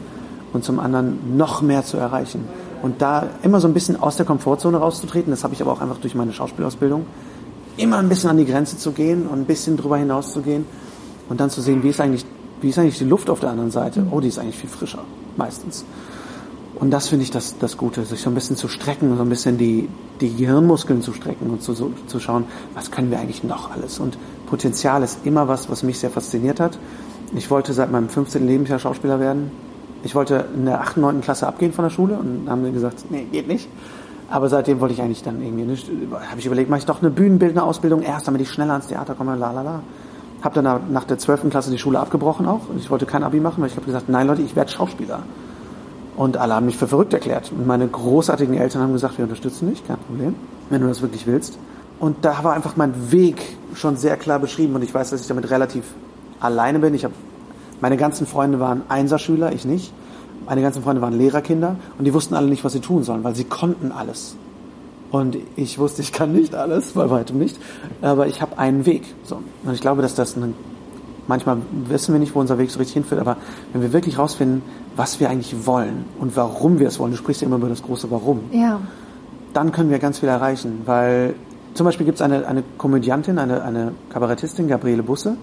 und zum anderen noch mehr zu erreichen. Und da immer so ein bisschen aus der Komfortzone rauszutreten, das habe ich aber auch einfach durch meine Schauspielausbildung, immer ein bisschen an die Grenze zu gehen und ein bisschen drüber hinaus zu gehen und dann zu sehen, wie ist eigentlich, wie ist eigentlich die Luft auf der anderen Seite? Oh, die ist eigentlich viel frischer, meistens. Und das finde ich das, das Gute, sich so ein bisschen zu strecken, so ein bisschen die, die Gehirnmuskeln zu strecken und zu, so, zu schauen, was können wir eigentlich noch alles. Und Potenzial ist immer was, was mich sehr fasziniert hat. Ich wollte seit meinem 15. Lebensjahr Schauspieler werden. Ich wollte in der 8., 9. Klasse abgehen von der Schule und haben mir gesagt, nee, geht nicht. Aber seitdem wollte ich eigentlich dann irgendwie, nicht, habe ich überlegt, mache ich doch eine bühnenbildende Ausbildung erst, damit ich schneller ans Theater komme, la la la. Habe dann nach der 12. Klasse die Schule abgebrochen auch. Ich wollte kein Abi machen, weil ich habe gesagt, nein Leute, ich werde Schauspieler. Und alle haben mich für verrückt erklärt. Und meine großartigen Eltern haben gesagt, wir unterstützen dich, kein Problem, wenn du das wirklich willst. Und da war einfach mein Weg schon sehr klar beschrieben und ich weiß, dass ich damit relativ alleine bin. Ich habe meine ganzen Freunde waren Einserschüler, ich nicht. Meine ganzen Freunde waren Lehrerkinder und die wussten alle nicht, was sie tun sollen, weil sie konnten alles. Und ich wusste, ich kann nicht alles, bei weitem nicht, aber ich habe einen Weg. So. Und ich glaube, dass das eine, manchmal wissen wir nicht, wo unser Weg so richtig hinführt, aber wenn wir wirklich rausfinden, was wir eigentlich wollen und warum wir es wollen, du sprichst ja immer über das große Warum, Ja. dann können wir ganz viel erreichen, weil zum Beispiel gibt es eine, eine Komödiantin, eine, eine Kabarettistin, Gabriele Busse,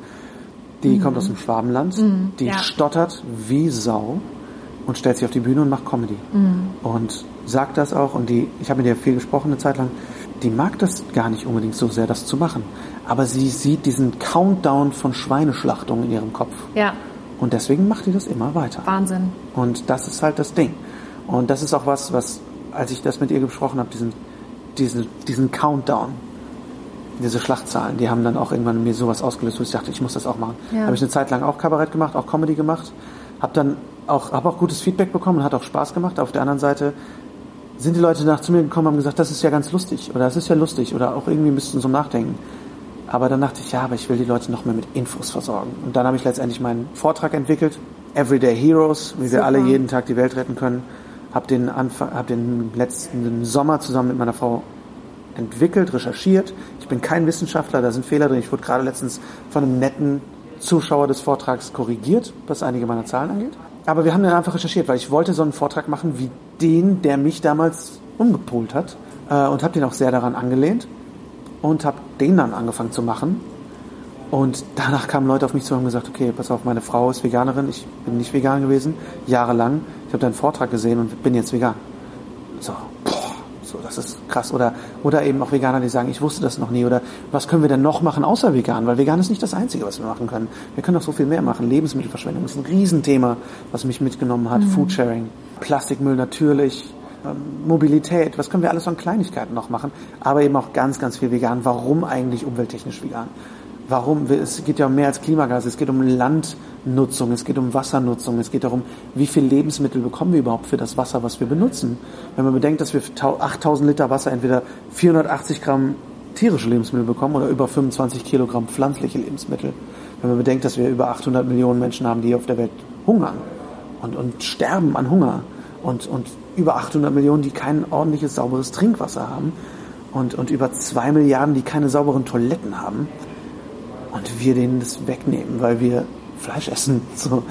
die kommt aus dem Schwabenland, die ja. stottert wie Sau und stellt sich auf die Bühne und macht Comedy. Und sagt das auch und die, ich habe mit ihr viel gesprochen eine Zeit lang, die mag das gar nicht unbedingt so sehr, das zu machen. Aber sie sieht diesen Countdown von Schweineschlachtungen in ihrem Kopf. Ja. Und deswegen macht die das immer weiter. Wahnsinn. Und das ist halt das Ding. Und das ist auch was, was, als ich das mit ihr gesprochen habe, diesen, diesen, diesen Countdown, diese Schlachtzahlen, die haben dann auch irgendwann mir sowas ausgelöst, wo ich dachte, ich muss das auch machen. Ja. Habe ich eine Zeit lang auch Kabarett gemacht, auch Comedy gemacht, habe dann auch, habe auch gutes Feedback bekommen und hat auch Spaß gemacht. Auf der anderen Seite sind die Leute nach zu mir gekommen und haben gesagt, das ist ja ganz lustig oder das ist ja lustig oder auch irgendwie ein bisschen zum Nachdenken. Aber dann dachte ich, ja, aber ich will die Leute noch mehr mit Infos versorgen. Und dann habe ich letztendlich meinen Vortrag entwickelt, Everyday Heroes, wie wir Super. alle jeden Tag die Welt retten können. Habe den, Anfang, hab den letzten Sommer zusammen mit meiner Frau entwickelt, recherchiert. Ich bin kein Wissenschaftler, da sind Fehler drin. Ich wurde gerade letztens von einem netten Zuschauer des Vortrags korrigiert, was einige meiner Zahlen angeht. Aber wir haben dann einfach recherchiert, weil ich wollte so einen Vortrag machen wie den, der mich damals umgepolt hat. Äh, und habe den auch sehr daran angelehnt. Und habe den dann angefangen zu machen. Und danach kamen Leute auf mich zu und haben gesagt, okay, pass auf, meine Frau ist Veganerin, ich bin nicht vegan gewesen, jahrelang. Ich habe deinen Vortrag gesehen und bin jetzt vegan. So, so, das ist krass. Oder, oder eben auch Veganer, die sagen, ich wusste das noch nie. Oder was können wir denn noch machen außer vegan? Weil vegan ist nicht das Einzige, was wir machen können. Wir können noch so viel mehr machen. Lebensmittelverschwendung ist ein Riesenthema, was mich mitgenommen hat. Foodsharing, Plastikmüll natürlich, ähm, Mobilität. Was können wir alles an Kleinigkeiten noch machen? Aber eben auch ganz, ganz viel vegan. Warum eigentlich umwelttechnisch vegan? Warum? Es geht ja um mehr als Klimagase. Es geht um Landnutzung, es geht um Wassernutzung, es geht darum, wie viel Lebensmittel bekommen wir überhaupt für das Wasser, was wir benutzen. Wenn man bedenkt, dass wir für tau- 8000 Liter Wasser entweder 480 Gramm tierische Lebensmittel bekommen oder über 25 Kilogramm pflanzliche Lebensmittel. Wenn man bedenkt, dass wir über 800 Millionen Menschen haben, die auf der Welt hungern und, und sterben an Hunger und, und über 800 Millionen, die kein ordentliches, sauberes Trinkwasser haben und, und über 2 Milliarden, die keine sauberen Toiletten haben und wir denen das wegnehmen, weil wir Fleisch essen, so,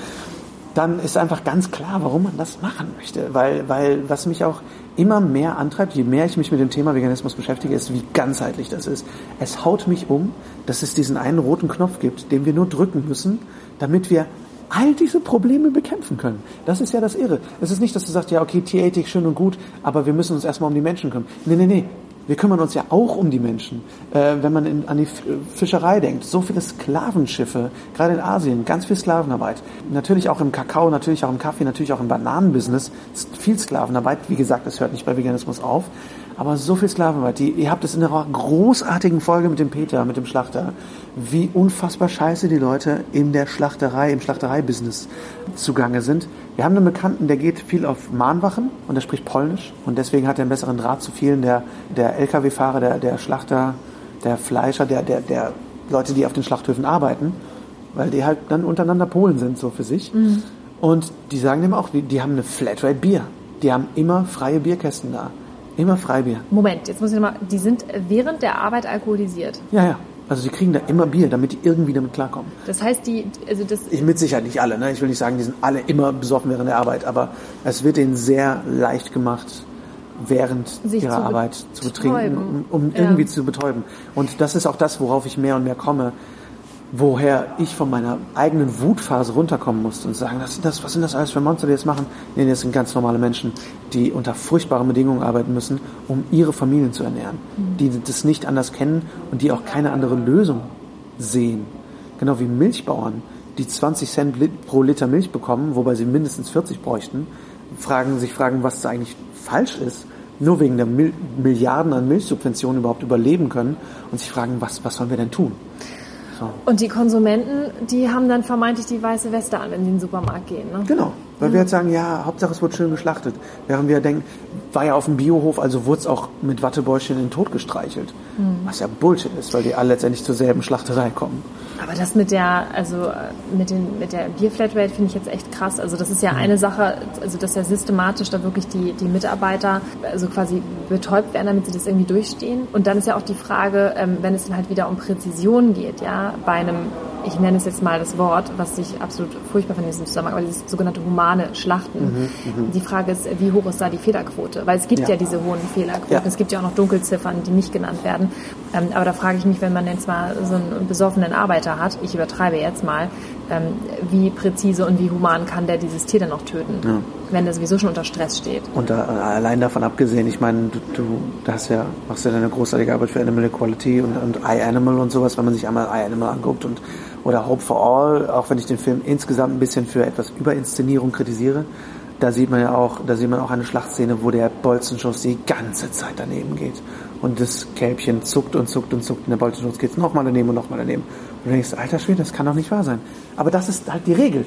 dann ist einfach ganz klar, warum man das machen möchte. Weil, weil was mich auch immer mehr antreibt, je mehr ich mich mit dem Thema Veganismus beschäftige, ist, wie ganzheitlich das ist. Es haut mich um, dass es diesen einen roten Knopf gibt, den wir nur drücken müssen, damit wir all diese Probleme bekämpfen können. Das ist ja das Irre. Es ist nicht, dass du sagst, ja, okay, Tierethik schön und gut, aber wir müssen uns erstmal um die Menschen kümmern. Nee, nee, nee. Wir kümmern uns ja auch um die Menschen. Äh, wenn man in, an die F- Fischerei denkt, so viele Sklavenschiffe, gerade in Asien, ganz viel Sklavenarbeit. Natürlich auch im Kakao, natürlich auch im Kaffee, natürlich auch im Bananenbusiness, viel Sklavenarbeit. Wie gesagt, es hört nicht bei Veganismus auf. Aber so viel Sklavenarbeit. Die, ihr habt es in einer großartigen Folge mit dem Peter, mit dem Schlachter, wie unfassbar scheiße die Leute in der Schlachterei, im Schlachtereibusiness zugange sind. Wir haben einen Bekannten, der geht viel auf Mahnwachen und der spricht Polnisch und deswegen hat er einen besseren Draht zu vielen der, der Lkw-Fahrer, der, der Schlachter, der Fleischer, der, der, der Leute, die auf den Schlachthöfen arbeiten, weil die halt dann untereinander Polen sind, so für sich. Und die sagen dem auch, die, die haben eine Flatrate Bier. Die haben immer freie Bierkästen da. Immer Freibier. Moment, jetzt muss ich nochmal, die sind während der Arbeit alkoholisiert. Ja, ja. Also die kriegen da immer Bier, damit die irgendwie damit klarkommen. Das heißt, die, also das, Ich mit Sicherheit nicht alle, ne? Ich will nicht sagen, die sind alle immer besoffen während der Arbeit, aber es wird ihnen sehr leicht gemacht, während Sich ihrer zu Arbeit zu betrinken, um, um Ja. irgendwie zu betäuben. Und das ist auch das, worauf ich mehr und mehr komme, woher ich von meiner eigenen Wutphase runterkommen musste und sagen, das, das, was sind das alles für Monster, die das machen? Nee, das sind ganz normale Menschen, die unter furchtbaren Bedingungen arbeiten müssen, um ihre Familien zu ernähren, die das nicht anders kennen und die auch keine andere Lösung sehen. Genau wie Milchbauern, die 20 Cent pro Liter Milch bekommen, wobei sie mindestens 40 bräuchten, fragen, sich fragen, was da eigentlich falsch ist, nur wegen der Mil Milliarden an Milchsubventionen überhaupt überleben können und sich fragen, was, was sollen wir denn tun? So. Und die Konsumenten, die haben dann vermeintlich die weiße Weste an, wenn sie in den Supermarkt gehen. Ne? Genau. Weil wir jetzt sagen, ja, Hauptsache es wird schön geschlachtet. Während wir denken, war ja auf dem Biohof, also wurde es auch mit Wattebäuschen in den Tod gestreichelt. Was ja Bullshit ist, weil die alle letztendlich zur selben Schlachterei kommen. Aber das mit der, also äh, mit, den, mit der Bierflatrate finde ich jetzt echt krass. Also das ist ja eine Sache, also dass ja systematisch da wirklich die, die Mitarbeiter also quasi betäubt werden, damit sie das irgendwie durchstehen. Und dann ist ja auch die Frage, ähm, wenn es dann halt wieder um Präzision geht, ja, bei einem, ich nenne es jetzt mal das Wort, was ich absolut furchtbar finde in diesem Zusammenhang, aber dieses sogenannte humane Schlachten. Die Frage ist, wie hoch ist da die Fehlerquote? Weil es gibt ja, Ja. diese hohen Fehlerquoten. Ja. Es gibt ja auch noch Dunkelziffern, die nicht genannt werden. Ähm, aber da frage ich mich, wenn man jetzt mal so einen besoffenen Arbeiter hat, ich übertreibe jetzt mal, ähm, wie präzise und wie human kann der dieses Tier dann noch töten, wenn der sowieso schon unter Stress steht. Und da, allein davon abgesehen, ich meine, du, du hast ja, machst ja deine großartige Arbeit für Animal Equality und, und iAnimal und sowas, wenn man sich einmal iAnimal anguckt und oder Hope for All, auch wenn ich den Film insgesamt ein bisschen für etwas Überinszenierung kritisiere, da sieht man ja auch, da sieht man auch eine Schlachtszene, wo der Bolzenschuss die ganze Zeit daneben geht. Und das Kälbchen zuckt und zuckt und zuckt und der Bolzenschuss geht nochmal daneben und nochmal daneben. Und du denkst, alter Schwede, das kann doch nicht wahr sein. Aber das ist halt die Regel.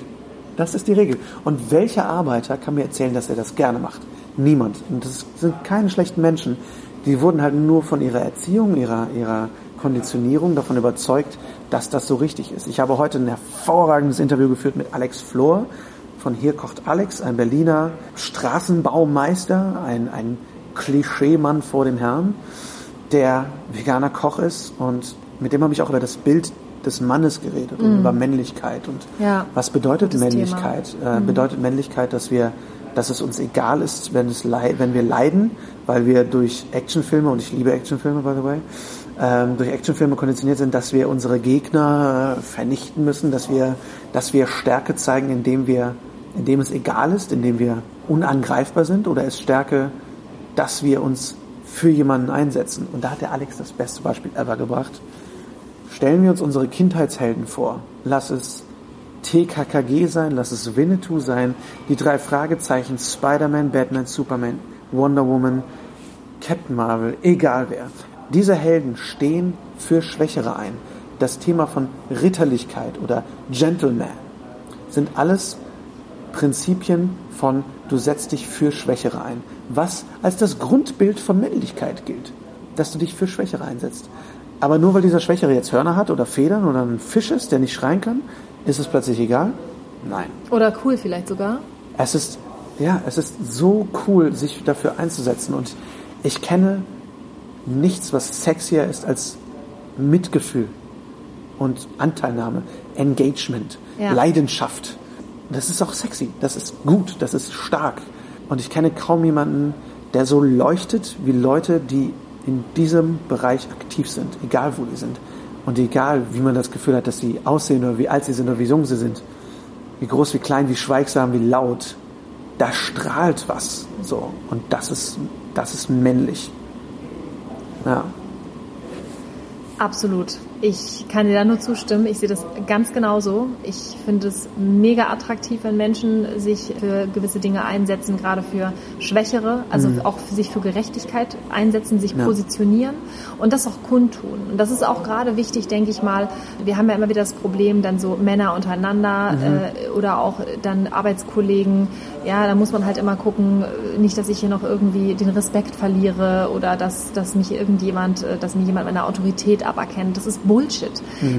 Das ist die Regel. Und welcher Arbeiter kann mir erzählen, dass er das gerne macht? Niemand. Und das sind keine schlechten Menschen. Die wurden halt nur von ihrer Erziehung, ihrer, ihrer Konditionierung davon überzeugt, dass das so richtig ist. Ich habe heute ein hervorragendes Interview geführt mit Alex Flor von Hier kocht Alex, ein Berliner Straßenbaumeister, ein, ein Klischeemann vor dem Herrn, der veganer Koch ist und mit dem habe ich auch über das Bild des Mannes geredet und über Männlichkeit und Ja, was bedeutet Männlichkeit? Äh, bedeutet Männlichkeit, dass wir, dass es uns egal ist, wenn es leid, wenn wir leiden, weil wir durch Actionfilme und ich liebe Actionfilme by the way, ähm, durch Actionfilme konditioniert sind, dass wir unsere Gegner äh, vernichten müssen, dass wir, dass wir Stärke zeigen, indem wir, indem es egal ist, indem wir unangreifbar sind, oder ist Stärke, dass wir uns für jemanden einsetzen? Und da hat der Alex das beste Beispiel ever gebracht. Stellen wir uns unsere Kindheitshelden vor. Lass es TKKG sein, lass es Winnetou sein, die drei Fragezeichen, Spider-Man, Batman, Superman, Wonder Woman, Captain Marvel, egal wer. Diese Helden stehen für Schwächere ein. Das Thema von Ritterlichkeit oder Gentleman sind alles Prinzipien von du setzt dich für Schwächere ein. Was als das Grundbild von Männlichkeit gilt, dass du dich für Schwächere einsetzt. Aber nur weil dieser Schwächere jetzt Hörner hat oder Federn oder ein Fisch ist, der nicht schreien kann, ist es plötzlich egal? Nein. Oder cool vielleicht sogar. Es ist, ja, es ist so cool, sich dafür einzusetzen. Und ich kenne nichts, was sexier ist als Mitgefühl und Anteilnahme, Engagement, Ja. Leidenschaft. Das ist auch sexy, das ist gut, das ist stark. Und ich kenne kaum jemanden, der so leuchtet wie Leute, die in diesem Bereich aktiv sind, egal wo die sind. Und egal, wie man das Gefühl hat, dass sie aussehen oder wie alt sie sind oder wie jung sie sind, wie groß, wie klein, wie schweigsam, wie laut, da strahlt was. So. Und das ist, das ist männlich. Ja. Absolut. Ich kann dir da nur zustimmen. Ich sehe das ganz genauso. Ich finde es mega attraktiv, wenn Menschen sich für gewisse Dinge einsetzen, gerade für Schwächere, also auch für sich für Gerechtigkeit einsetzen, sich Ja. positionieren und das auch kundtun. Und das ist auch gerade wichtig, denke ich mal. Wir haben ja immer wieder das Problem, dann so Männer untereinander äh, oder auch dann Arbeitskollegen. Ja, da muss man halt immer gucken, äh, nicht, dass ich hier noch irgendwie den Respekt verliere oder dass, dass mich irgendjemand, äh, dass mir jemand meine Autorität aberkennt. Das ist Bullshit.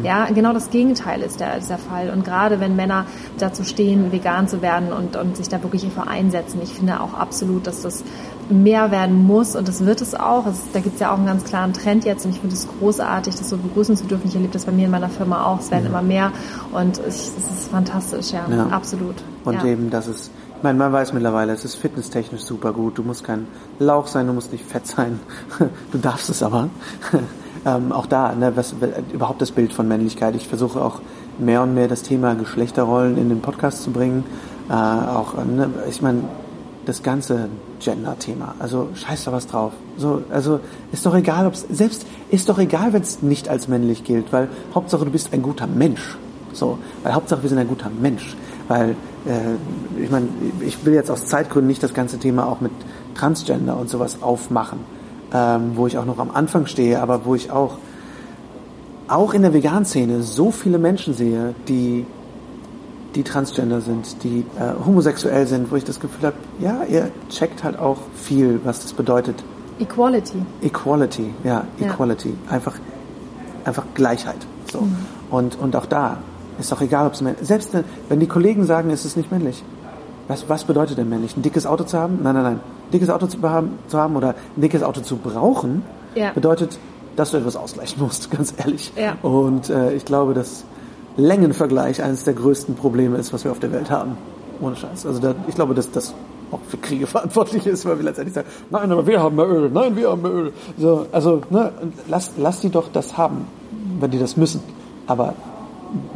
Ja, genau das Gegenteil ist der, ist der Fall. Und gerade wenn Männer dazu stehen, vegan zu werden und, und sich da wirklich für einsetzen, ich finde auch absolut, dass das mehr werden muss und das wird es auch. Es, da gibt es ja auch einen ganz klaren Trend jetzt und ich finde es großartig, das so begrüßen zu dürfen. Ich erlebe das bei mir in meiner Firma auch. Es werden immer mehr und es ist fantastisch, ja, Ja. absolut. Und ja. eben, das ist, ich meine, man weiß mittlerweile, es ist fitnesstechnisch super gut. Du musst kein Lauch sein, du musst nicht fett sein. Du darfst es aber. Ähm, auch da, ne, was, überhaupt das Bild von Männlichkeit. Ich versuche auch mehr und mehr das Thema Geschlechterrollen in den Podcast zu bringen. Äh, auch, ne, ich meine, das ganze Gender-Thema. Also scheiß da was drauf. So, also ist doch egal, ob's selbst ist doch egal, wenn es nicht als männlich gilt, weil Hauptsache du bist ein guter Mensch. So, weil Hauptsache wir sind ein guter Mensch. Weil äh, ich meine, ich will jetzt aus Zeitgründen nicht das ganze Thema auch mit Transgender und sowas aufmachen, ähm, wo ich auch noch am Anfang stehe, aber wo ich auch auch in der Vegan-Szene so viele Menschen sehe, die, die transgender sind, die äh, homosexuell sind, wo ich das Gefühl habe, ja, ihr checkt halt auch viel, was das bedeutet. Equality. Equality, ja, Ja. Equality. Einfach, einfach Gleichheit. So. Mhm. Und, und auch da ist doch egal, ob es männlich Selbst wenn- wenn die Kollegen sagen, es ist nicht männlich. Was, was bedeutet denn männlich? Ein dickes Auto zu haben? Nein, nein, nein. Ein dickes Auto zu haben, zu haben oder ein dickes Auto zu brauchen, Ja. bedeutet, dass du etwas ausgleichen musst, ganz ehrlich. Ja. Und äh, ich glaube, dass Längenvergleich eines der größten Probleme ist, was wir auf der Welt haben. Ohne Scheiß. Also da, ich glaube, dass das auch für Kriege verantwortlich ist, weil wir letztendlich sagen, nein, aber wir haben mehr Öl, nein, wir haben mehr Öl. So, also ne, lass, lass die doch das haben, wenn die das müssen. Aber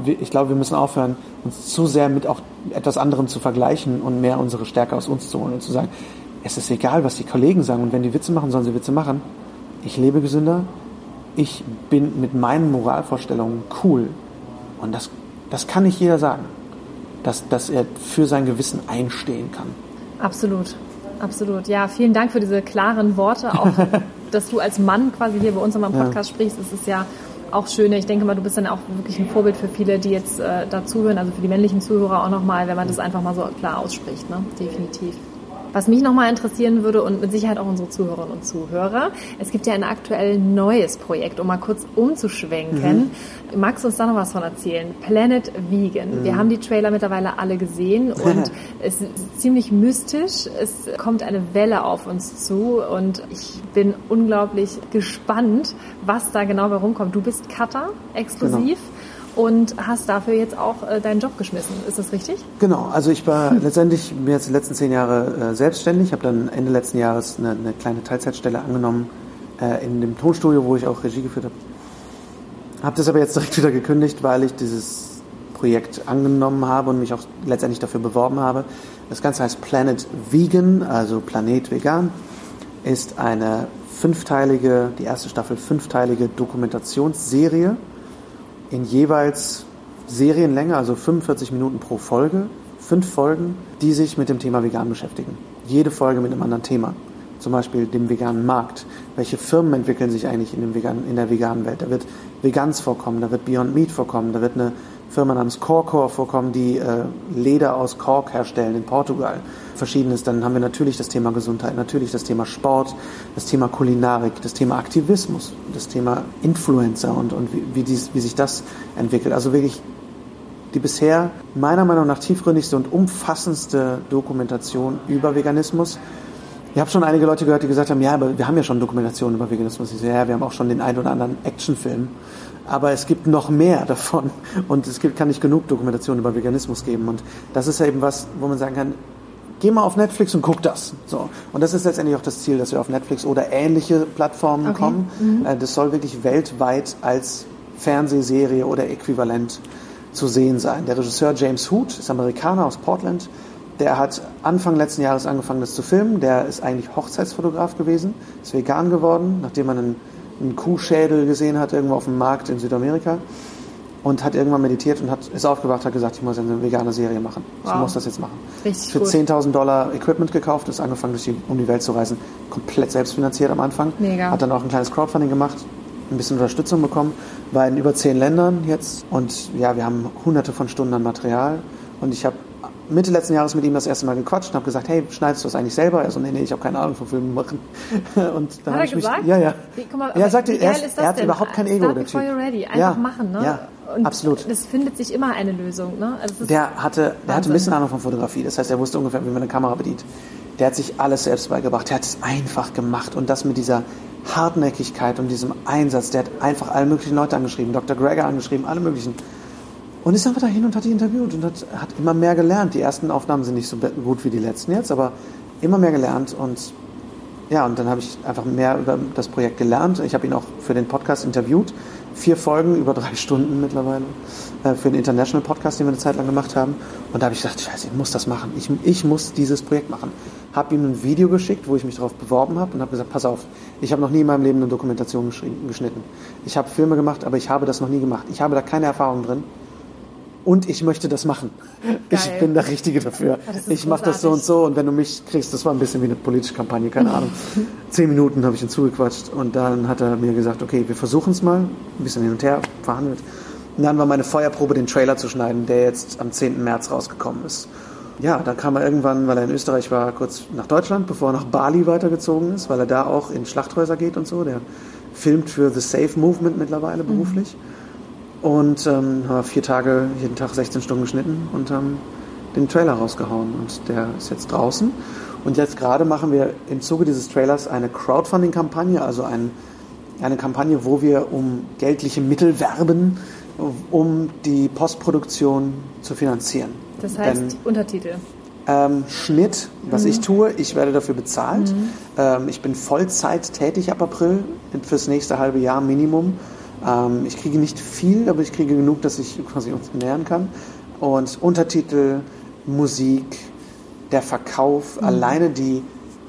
ich glaube, wir müssen aufhören, uns zu sehr mit auch etwas anderem zu vergleichen und mehr unsere Stärke aus uns zu holen und zu sagen, es ist egal, was die Kollegen sagen und wenn die Witze machen, sollen sie Witze machen. Ich lebe gesünder, ich bin mit meinen Moralvorstellungen cool und das, das kann nicht jeder sagen, dass, dass er für sein Gewissen einstehen kann. Absolut, absolut. Ja, vielen Dank für diese klaren Worte. Auch, dass du als Mann quasi hier bei uns in meinem Ja. Podcast sprichst, das ist ja auch schön. Ich denke mal, du bist dann auch wirklich ein Vorbild für viele, die jetzt äh, da zuhören, also für die männlichen Zuhörer auch nochmal, wenn man das einfach mal so klar ausspricht, ne? Definitiv. Was mich nochmal interessieren würde und mit Sicherheit auch unsere Zuhörerinnen und Zuhörer, es gibt ja ein aktuell neues Projekt, um mal kurz umzuschwenken. Magst du uns da noch was von erzählen? Planet Vegan. Wir haben die Trailer mittlerweile alle gesehen und es ist ziemlich mystisch. Es kommt eine Welle auf uns zu und ich bin unglaublich gespannt, was da genau bei rumkommt. Du bist Cutter exklusiv und hast dafür jetzt auch äh, deinen Job geschmissen. Ist das richtig? Genau, also ich war letztendlich mir jetzt die letzten zehn Jahre äh, selbstständig, habe dann Ende letzten Jahres eine, eine kleine Teilzeitstelle angenommen äh, in dem Tonstudio, wo ich auch Regie geführt habe. Habe das aber jetzt direkt wieder gekündigt, weil ich dieses Projekt angenommen habe und mich auch letztendlich dafür beworben habe. Das Ganze heißt Planet Vegan, also Planet Vegan, ist eine fünfteilige, die erste Staffel fünfteilige Dokumentationsserie in jeweils Serienlänge, also 45 Minuten pro Folge, fünf Folgen, die sich mit dem Thema Vegan beschäftigen. Jede Folge mit einem anderen Thema. Zum Beispiel dem veganen Markt. Welche Firmen entwickeln sich eigentlich in, dem vegan, in der veganen Welt? Da wird Vegans vorkommen, da wird Beyond Meat vorkommen, da wird eine Firma namens Corcor vorkommen, die äh, Leder aus Kork herstellen in Portugal. Verschiedenes. Dann haben wir natürlich das Thema Gesundheit, natürlich das Thema Sport, das Thema Kulinarik, das Thema Aktivismus, das Thema Influencer und, und wie, wie, dies, wie sich das entwickelt. Also wirklich die bisher meiner Meinung nach tiefgründigste und umfassendste Dokumentation über Veganismus. Ich habe schon einige Leute gehört, die gesagt haben, ja, aber wir haben ja schon Dokumentationen über Veganismus. Ich so, ja, wir haben auch schon den einen oder anderen Actionfilm. Aber es gibt noch mehr davon. Und es gibt, kann nicht genug Dokumentationen über Veganismus geben. Und das ist ja eben was, wo man sagen kann, geh mal auf Netflix und guck das. So. Und das ist letztendlich auch das Ziel, dass wir auf Netflix oder ähnliche Plattformen Okay. kommen. Äh, Das soll wirklich weltweit als Fernsehserie oder Äquivalent zu sehen sein. Der Regisseur James Hoot ist Amerikaner aus Portland. Der hat Anfang letzten Jahres angefangen, das zu filmen. Der ist eigentlich Hochzeitsfotograf gewesen, ist vegan geworden, nachdem man einen, einen Kuhschädel gesehen hat irgendwo auf dem Markt in Südamerika und hat irgendwann meditiert und hat, ist aufgewacht, hat gesagt, ich muss eine vegane Serie machen. Ich Wow. muss das jetzt machen. Richtig Für cool. 10.000 Dollar Equipment gekauft, ist angefangen, durch die, um die Welt zu reisen, komplett selbstfinanziert am Anfang. Mega. Hat dann auch ein kleines Crowdfunding gemacht, ein bisschen Unterstützung bekommen, war in über zehn Ländern jetzt und ja, wir haben hunderte von Stunden an Material und ich habe Mitte letzten Jahres mit ihm das erste Mal gequatscht und habe gesagt, hey, schneidest du das eigentlich selber? Er so, nee, nee, ich habe keine Ahnung von Filmen machen. Und dann Hat hab er ich mich, gesagt? ja, ja. Wie, mal, ja, er sagte, er, das er hat denn? überhaupt kein Ego, Start der before you're ready. Einfach ja, machen, ne? Ja, Und absolut. Es findet sich immer eine Lösung, ne? Also Der hatte, der hatte ein bisschen Ahnung von Fotografie. Das heißt, er wusste ungefähr, wie man eine Kamera bedient. Der hat sich alles selbst beigebracht. Der hat es einfach gemacht. Und das mit dieser Hartnäckigkeit und diesem Einsatz. Der hat einfach alle möglichen Leute angeschrieben. Dr. Greger angeschrieben, alle möglichen. Und ist einfach dahin und hat die interviewt und hat, hat immer mehr gelernt. Die ersten Aufnahmen sind nicht so gut wie die letzten jetzt, aber immer mehr gelernt. Und ja, und dann habe ich einfach mehr über das Projekt gelernt. Ich habe ihn auch für den Podcast interviewt. Vier Folgen über drei Stunden mittlerweile äh, für den International Podcast, den wir eine Zeit lang gemacht haben. Und da habe ich gedacht, scheiße, ich muss das machen. Ich, ich muss dieses Projekt machen. Habe ihm ein Video geschickt, wo ich mich darauf beworben habe und habe gesagt, pass auf, ich habe noch nie in meinem Leben eine Dokumentation geschnitten. Ich habe Filme gemacht, aber ich habe das noch nie gemacht. Ich habe da keine Erfahrung drin. Und ich möchte das machen. Geil. Ich bin der Richtige dafür. Ich mache das so und so und wenn du mich kriegst, das war ein bisschen wie eine politische Kampagne, keine Ahnung. Zehn Minuten habe ich ihn zugequatscht und dann hat er mir gesagt, okay, wir versuchen es mal, ein bisschen hin und her verhandelt. Und dann war meine Feuerprobe, den Trailer zu schneiden, der jetzt am 10. März rausgekommen ist. Ja, dann kam er irgendwann, weil er in Österreich war, kurz nach Deutschland, bevor er nach Bali weitergezogen ist, weil er da auch in Schlachthäuser geht und so. Der filmt für The Safe Movement mittlerweile beruflich. Und ähm, haben vier Tage, jeden Tag 16 Stunden geschnitten und haben den Trailer rausgehauen. Und der ist jetzt draußen. Und jetzt gerade machen wir im Zuge dieses Trailers eine Crowdfunding-Kampagne, also ein, eine Kampagne, wo wir um geldliche Mittel werben, um die Postproduktion zu finanzieren. Das heißt, Denn, Untertitel. ähm, Schnitt, was ich tue, ich werde dafür bezahlt. Ähm, ich bin Vollzeit tätig ab April fürs nächste halbe Jahr Minimum. Ähm, ich kriege nicht viel, aber ich kriege genug, dass ich quasi uns ernähren kann. Und Untertitel, Musik, der Verkauf, alleine die,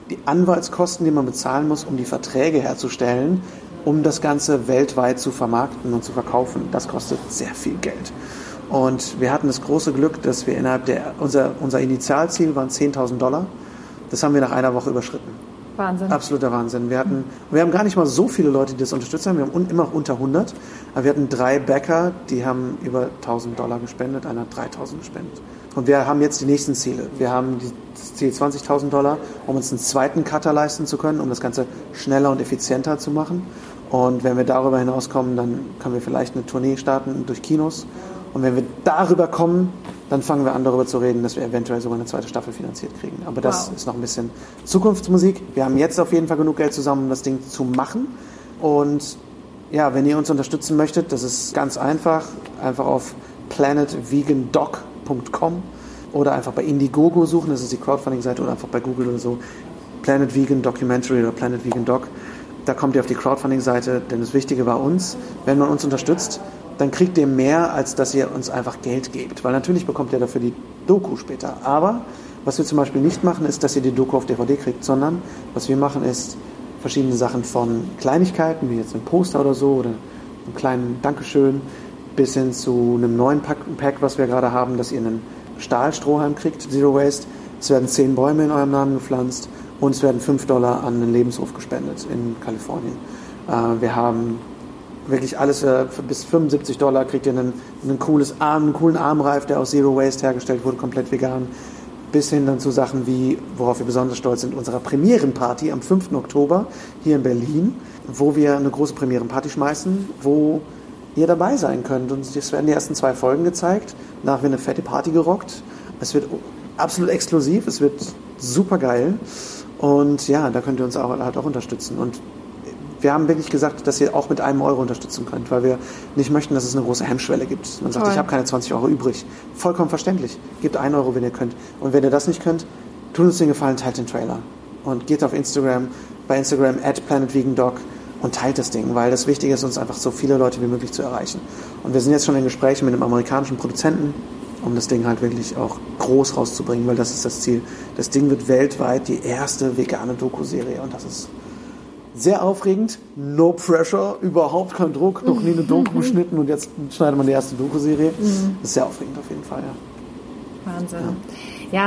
die Anwaltskosten, die man bezahlen muss, um die Verträge herzustellen, um das Ganze weltweit zu vermarkten und zu verkaufen, das kostet sehr viel Geld. Und wir hatten das große Glück, dass wir innerhalb der, unser, unser Initialziel waren 10.000 Dollar. Das haben wir nach einer Woche überschritten. Wahnsinn. Absoluter Wahnsinn. Wir hatten, wir haben gar nicht mal so viele Leute, die das unterstützt haben. Wir haben un, immer noch unter 100. Aber wir hatten drei Bäcker, die haben über 1000 Dollar gespendet. Einer hat 3000 gespendet. Und wir haben jetzt die nächsten Ziele. Wir haben das Ziel 20.000 Dollar, um uns einen zweiten Cutter leisten zu können, um das Ganze schneller und effizienter zu machen. Und wenn wir darüber hinauskommen, dann können wir vielleicht eine Tournee starten durch Kinos. Und wenn wir darüber kommen, dann fangen wir an, darüber zu reden, dass wir eventuell sogar eine zweite Staffel finanziert kriegen. Aber das Wow. ist noch ein bisschen Zukunftsmusik. Wir haben jetzt auf jeden Fall genug Geld zusammen, um das Ding zu machen. Und ja, wenn ihr uns unterstützen möchtet, das ist ganz einfach. Einfach auf planetvegandoc.com oder einfach bei Indiegogo suchen, das ist die Crowdfunding-Seite, oder einfach bei Google oder so. Planet Vegan Documentary oder Planet Vegan Doc. Da kommt ihr auf die Crowdfunding-Seite, denn das Wichtige war uns, wenn man uns unterstützt, dann kriegt ihr mehr, als dass ihr uns einfach Geld gebt. Weil natürlich bekommt ihr dafür die Doku später. Aber was wir zum Beispiel nicht machen, ist, dass ihr die Doku auf DVD kriegt, sondern was wir machen, ist verschiedene Sachen von Kleinigkeiten, wie jetzt ein Poster oder so, oder einem kleinen Dankeschön, bis hin zu einem neuen Pack, Pack was wir gerade haben, dass ihr einen Stahlstrohhalm kriegt, Zero Waste. Es werden zehn Bäume in eurem Namen gepflanzt und es werden 5 Dollar an einen Lebenshof gespendet in Kalifornien. Äh, wir haben wirklich alles äh, bis 75 Dollar kriegt ihr einen, einen, cooles Arm, einen coolen Armreif, der aus Zero Waste hergestellt wurde, komplett vegan. Bis hin dann zu Sachen wie, worauf wir besonders stolz sind, unserer Premierenparty am 5. Oktober hier in Berlin, wo wir eine große Premierenparty schmeißen, wo ihr dabei sein könnt. Und es werden die ersten zwei Folgen gezeigt. Danach wird eine fette Party gerockt. Es wird absolut exklusiv, es wird super geil. Und ja, da könnt ihr uns auch, halt auch unterstützen. Und wir haben wirklich gesagt, dass ihr auch mit einem Euro unterstützen könnt, weil wir nicht möchten, dass es eine große Hemmschwelle gibt. Man sagt, Toll. ich habe keine 20 Euro übrig. Vollkommen verständlich. Gebt einen Euro, wenn ihr könnt. Und wenn ihr das nicht könnt, tut uns den Gefallen, teilt den Trailer. Und geht auf Instagram, bei Instagram at planetvegandoc und teilt das Ding, weil das Wichtige ist, uns einfach so viele Leute wie möglich zu erreichen. Und wir sind jetzt schon in Gesprächen mit einem amerikanischen Produzenten, um das Ding halt wirklich auch groß rauszubringen, weil das ist das Ziel. Das Ding wird weltweit die erste vegane Doku-Serie und das ist sehr aufregend. No pressure, überhaupt kein Druck, noch nie eine Doku geschnitten und jetzt schneidet man die erste Doku-Serie. Ist sehr aufregend auf jeden Fall, ja. Wahnsinn. Ja,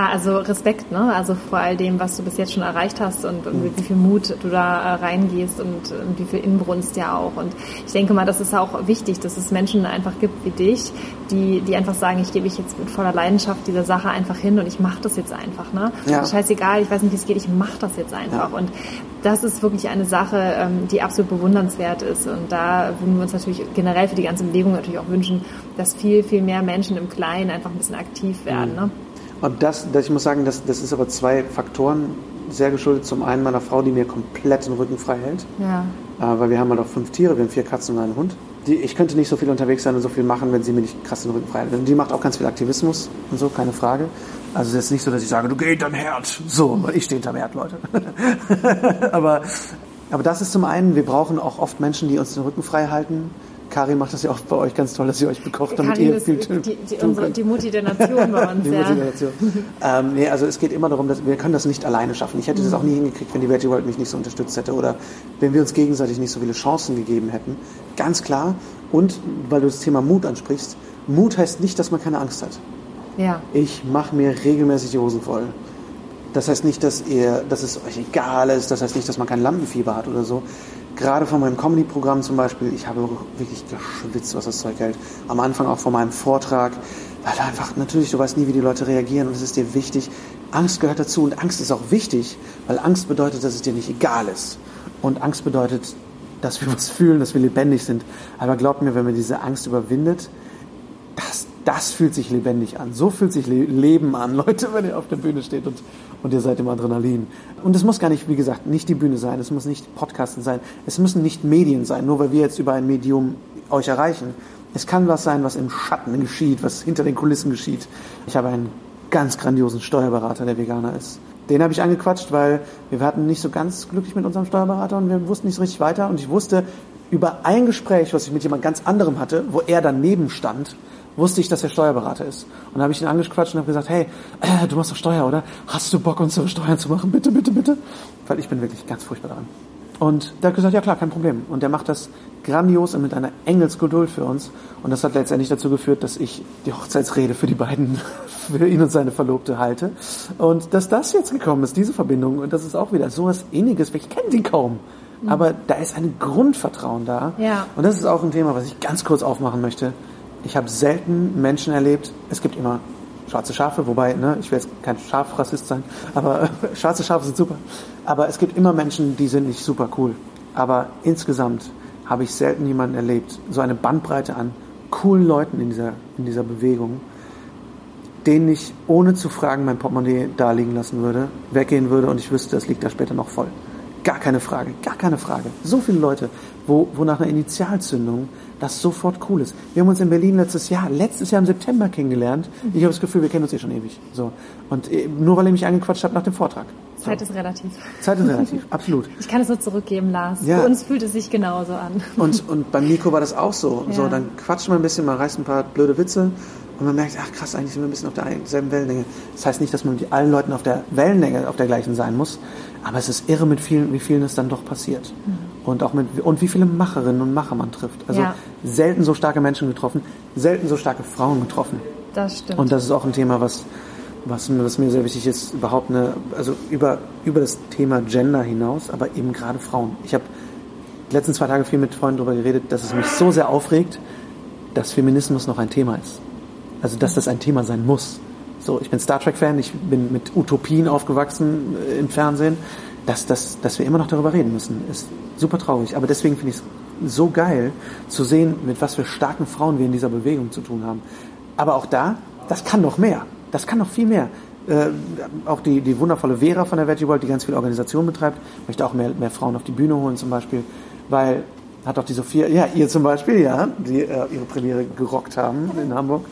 also Respekt, ne? Also vor all dem, was du bis jetzt schon erreicht hast und, und mit wie viel Mut du da äh, reingehst und, und wie viel Inbrunst ja auch. Und ich denke mal, das ist auch wichtig, dass es Menschen einfach gibt wie dich, die, die einfach sagen, ich gebe mich jetzt mit voller Leidenschaft dieser Sache einfach hin und ich mache das jetzt einfach, ne? Ja. Scheißegal, ich weiß nicht, wie es geht, ich mache das jetzt einfach. Ja. Und das ist wirklich eine Sache, ähm, die absolut bewundernswert ist. Und da würden wir uns natürlich generell für die ganze Bewegung natürlich auch wünschen, dass viel, viel mehr Menschen im Kleinen einfach ein bisschen aktiv werden. Ne? Und das, das, ich muss sagen, das, das ist aber zwei Faktoren sehr geschuldet. Zum einen meiner Frau, die mir komplett den Rücken frei hält. Ja. Äh, weil wir haben halt auch fünf Tiere, wir haben vier Katzen und einen Hund. Die, ich könnte nicht so viel unterwegs sein und so viel machen, wenn sie mir nicht krass den Rücken frei hält. Und die macht auch ganz viel Aktivismus und so, keine Frage. Also es ist jetzt nicht so, dass ich sage, du geh hinterm Herd. So, weil ich stehe hinterm Herd, Leute. aber, aber das ist zum einen, wir brauchen auch oft Menschen, die uns den Rücken frei halten. Kari macht das ja auch bei euch ganz toll, dass sie euch bekocht, damit Karin ihr viel die, die, die, unsere, die Mutti der Nation bei uns, Die ja. Motivation. ähm, nee, also es geht immer darum, dass wir können das nicht alleine schaffen. Ich hätte das auch nie hingekriegt, wenn die Veggie World mich nicht so unterstützt hätte oder wenn wir uns gegenseitig nicht so viele Chancen gegeben hätten. Ganz klar. Und weil du das Thema Mut ansprichst, Mut heißt nicht, dass man keine Angst hat. Ja. Ich mache mir regelmäßig die Hosen voll. Das heißt nicht, dass, ihr, dass es euch egal ist, das heißt nicht, dass man kein Lampenfieber hat oder so. Gerade von meinem Comedy-Programm zum Beispiel, ich habe wirklich geschwitzt, was das Zeug hält. Am Anfang auch von meinem Vortrag, weil einfach, natürlich, du weißt nie, wie die Leute reagieren und es ist dir wichtig. Angst gehört dazu und Angst ist auch wichtig, weil Angst bedeutet, dass es dir nicht egal ist. Und Angst bedeutet, dass wir was fühlen, dass wir lebendig sind. Aber glaubt mir, wenn man diese Angst überwindet, das, das fühlt sich lebendig an. So fühlt sich Le Leben an, Leute, wenn ihr auf der Bühne steht und, und ihr seid im Adrenalin. Und es muss gar nicht, wie gesagt, nicht die Bühne sein, es muss nicht Podcasten sein, es müssen nicht Medien sein, nur weil wir jetzt über ein Medium euch erreichen. Es kann was sein, was im Schatten geschieht, was hinter den Kulissen geschieht. Ich habe einen ganz grandiosen Steuerberater, der Veganer ist. Den habe ich angequatscht, weil wir hatten nicht so ganz glücklich mit unserem Steuerberater und wir wussten nicht so richtig weiter. Und ich wusste über ein Gespräch, was ich mit jemand ganz anderem hatte, wo er daneben stand, wusste ich, dass er Steuerberater ist. Und dann habe ich ihn angequatscht und habe gesagt, hey, äh, du machst doch Steuer, oder? Hast du Bock, unsere Steuern zu machen? Bitte, bitte, bitte. Weil ich bin wirklich ganz furchtbar daran. Und der hat gesagt, ja klar, kein Problem. Und der macht das grandios und mit einer Engelsgeduld für uns. Und das hat letztendlich dazu geführt, dass ich die Hochzeitsrede für die beiden, für ihn und seine Verlobte halte. Und dass das jetzt gekommen ist, diese Verbindung. Und das ist auch wieder so was Inniges. Ich kenne die kaum. Aber da ist ein Grundvertrauen da. Ja. Und das ist auch ein Thema, was ich ganz kurz aufmachen möchte. Ich habe selten Menschen erlebt, es gibt immer schwarze Schafe, wobei, ne, ich will jetzt kein Schafrassist sein, aber schwarze Schafe sind super. Aber es gibt immer Menschen, die sind nicht super cool. Aber insgesamt habe ich selten jemanden erlebt, so eine Bandbreite an coolen Leuten in dieser, in dieser Bewegung, denen ich ohne zu fragen mein Portemonnaie da liegen lassen würde, weggehen würde und ich wüsste, es liegt da später noch voll. Gar keine Frage, gar keine Frage. So viele Leute, wo, wo nach einer Initialzündung das sofort cool ist. Wir haben uns in Berlin letztes Jahr, letztes Jahr im September kennengelernt. Ich habe das Gefühl, wir kennen uns eh schon ewig. So. Und äh, nur weil ihr mich angequatscht habt nach dem Vortrag. So. Zeit ist relativ. Zeit ist relativ, absolut. Ich kann es nur zurückgeben, Lars. Ja. Für uns fühlt es sich genauso an. Und, und beim Nico war das auch so. So, Ja. dann quatscht man ein bisschen, man reißt ein paar blöde Witze und man merkt, ach krass, eigentlich sind wir ein bisschen auf der selben Wellenlänge. Das heißt nicht, dass man mit allen Leuten auf der Wellenlänge, auf der gleichen sein muss, aber es ist irre, mit vielen, wie vielen es dann doch passiert. Und auch mit, und wie viele Macherinnen und Macher man trifft. Also Ja. selten so starke Menschen getroffen, selten so starke Frauen getroffen. Das stimmt. Und das ist auch ein Thema, was, was, mir- was mir sehr wichtig ist, überhaupt eine, also über, über das Thema Gender hinaus, aber eben gerade Frauen. Ich habe die letzten zwei Tage viel mit Freunden darüber geredet, dass es mich so sehr aufregt, dass Feminismus noch ein Thema ist. Also, dass das ein Thema sein muss. So, ich bin Star Trek-Fan, ich bin mit Utopien aufgewachsen äh, im Fernsehen. Dass, dass, dass wir immer noch darüber reden müssen, ist super traurig. Aber deswegen finde ich es so geil zu sehen, mit was für starken Frauen wir in dieser Bewegung zu tun haben. Aber auch da, das kann noch mehr. Das kann noch viel mehr. Äh, auch die, die wundervolle Vera von der Veggie World, die ganz viel Organisation betreibt, möchte auch mehr, mehr Frauen auf die Bühne holen zum Beispiel, weil hat auch die Sophia, ja, ihr zum Beispiel, ja, die äh, ihre Premiere gerockt haben in Hamburg.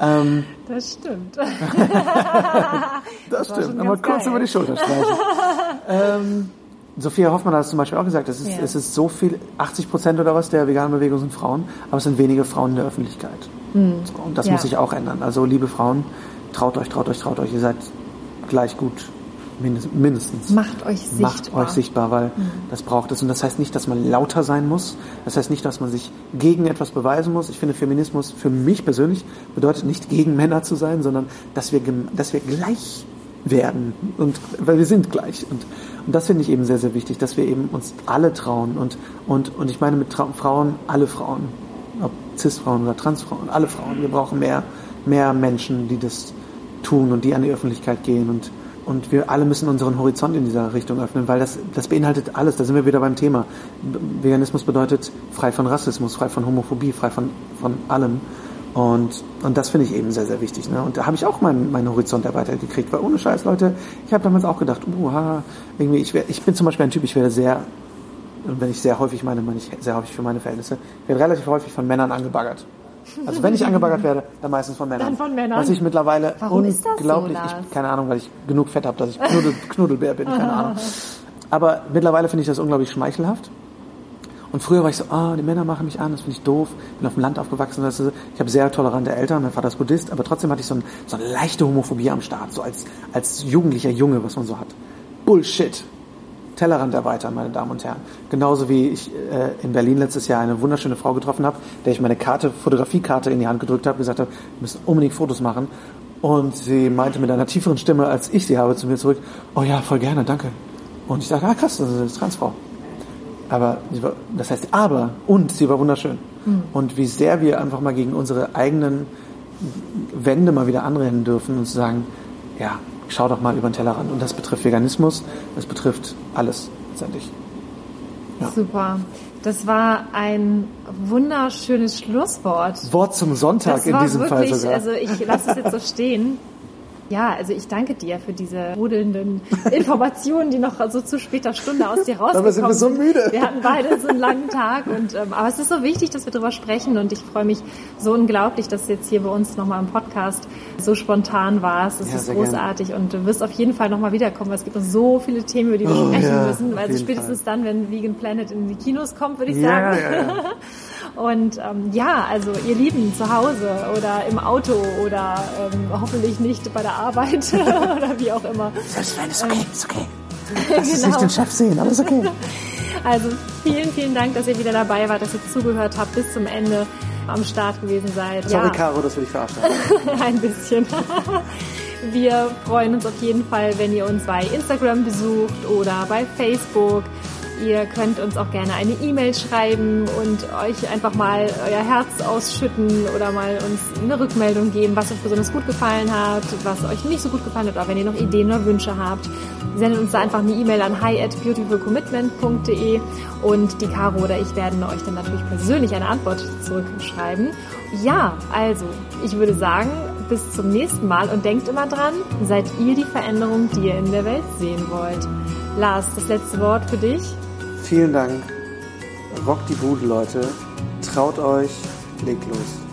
Ähm, das stimmt. das war stimmt, ganz kurz geil. über die Schulter streichen. ähm, Sophia Hoffmann hat es zum Beispiel auch gesagt, es ist, Ja. es ist so viel, 80 Prozent oder was der veganen Bewegung sind Frauen, aber es sind wenige Frauen in der Öffentlichkeit. So, und das. Ja. muss sich auch ändern. Also liebe Frauen, traut euch, traut euch, traut euch, ihr seid gleich gut, mindestens. Macht euch sichtbar. Macht euch sichtbar, weil das braucht es. Und das heißt nicht, dass man lauter sein muss. Das heißt nicht, dass man sich gegen etwas beweisen muss. Ich finde, Feminismus für mich persönlich bedeutet nicht gegen Männer zu sein, sondern dass wir, dass wir gleich werden. Und, weil wir sind gleich. Und, und das finde ich eben sehr, sehr wichtig, dass wir eben uns alle trauen. Und, und, und ich meine mit Trau Frauen, alle Frauen. Ob Cis-Frauen oder Trans-Frauen, alle Frauen. Wir brauchen mehr, mehr Menschen, die das tun und die an die Öffentlichkeit gehen und und wir alle müssen unseren Horizont in dieser Richtung öffnen, weil das, das beinhaltet alles. Da sind wir wieder beim Thema. Veganismus bedeutet frei von Rassismus, frei von Homophobie, frei von, von allem. Und, und das finde ich eben sehr, sehr wichtig. Ne? Und da habe ich auch meinen, meinen Horizont erweitert gekriegt. Weil ohne Scheiß, Leute, ich habe damals auch gedacht, uh, irgendwie, ich, wär, ich bin zum Beispiel ein Typ, ich werde sehr, wenn ich sehr häufig meine, meine ich sehr häufig für meine Verhältnisse, werde relativ häufig von Männern angebaggert. Also wenn ich angebaggert werde, dann meistens von Männern. Dann von Männern. Was ich mittlerweile Warum ist das so, unglaublich, Lars? ich, keine Ahnung, weil ich genug Fett habe, dass ich Knuddel, Knuddelbär bin, keine Ahnung. Aber mittlerweile finde ich das unglaublich schmeichelhaft. Und früher war ich so, ah, die Männer machen mich an, das finde ich doof. Bin auf dem Land aufgewachsen. Ist, ich habe sehr tolerante Eltern, mein Vater ist Buddhist, aber trotzdem hatte ich so, ein, so eine leichte Homophobie am Start, so als, als jugendlicher Junge, was man so hat. Bullshit. Tellerrand erweitern, meine Damen und Herren. Genauso wie ich äh, in Berlin letztes Jahr eine wunderschöne Frau getroffen habe, der ich meine Karte, Fotografiekarte in die Hand gedrückt habe, gesagt habe, wir müssen unbedingt Fotos machen. Und sie meinte mit einer tieferen Stimme, als ich sie habe, zu mir zurück, oh ja, voll gerne, danke. Und ich dachte, ah krass, das ist eine Transfrau. Aber war, das heißt aber und sie war wunderschön. Mhm. Und wie sehr wir einfach mal gegen unsere eigenen Wände mal wieder anrennen dürfen und zu sagen, ja, schau doch mal über den Tellerrand. Und das betrifft Veganismus, das betrifft alles letztendlich. Ja. Super. Das war ein wunderschönes Schlusswort. Wort zum Sonntag das in diesem wirklich, Fall sogar. Also ich lasse es jetzt so stehen. Ja, also ich danke dir für diese rudelnden Informationen, die noch so zu später Stunde aus dir rausgekommen Aber sind wir so müde. Wir hatten beide so einen langen Tag und ähm, aber es ist so wichtig, dass wir darüber sprechen und ich freue mich so unglaublich, dass du jetzt hier bei uns nochmal im Podcast so spontan warst. Es Ja, ist großartig und du wirst auf jeden Fall nochmal wiederkommen, weil es gibt noch so viele Themen, über die wir Oh, sprechen ja, müssen. Also spätestens dann, wenn Vegan Planet in die Kinos kommt, würde ich Ja, sagen. ja, ja. Und ähm, ja, also ihr Lieben zu Hause oder im Auto oder ähm, hoffentlich nicht bei der Arbeit oder wie auch immer. Selbst wenn, ist okay, ist okay. Lass es Genau. nicht den Chef sehen, aber ist okay. Also vielen, vielen Dank, dass ihr wieder dabei wart, dass ihr zugehört habt, bis zum Ende am Start gewesen seid. Sorry, Caro, dass wir dich verarscht haben. ein bisschen. Wir freuen uns auf jeden Fall, wenn ihr uns bei Instagram besucht oder bei Facebook. Ihr könnt uns auch gerne eine E-Mail schreiben und euch einfach mal euer Herz ausschütten oder mal uns eine Rückmeldung geben, was euch besonders gut gefallen hat, was euch nicht so gut gefallen hat, oder wenn ihr noch Ideen oder Wünsche habt. Sendet uns da einfach eine E-Mail an hi at beautifulcommitment.de und die Caro oder ich werden euch dann natürlich persönlich eine Antwort zurückschreiben. Ja, also, ich würde sagen, bis zum nächsten Mal und denkt immer dran, seid ihr die Veränderung, die ihr in der Welt sehen wollt. Lars, das letzte Wort für dich. Vielen Dank. Rockt die Bude, Leute. Traut euch, legt los.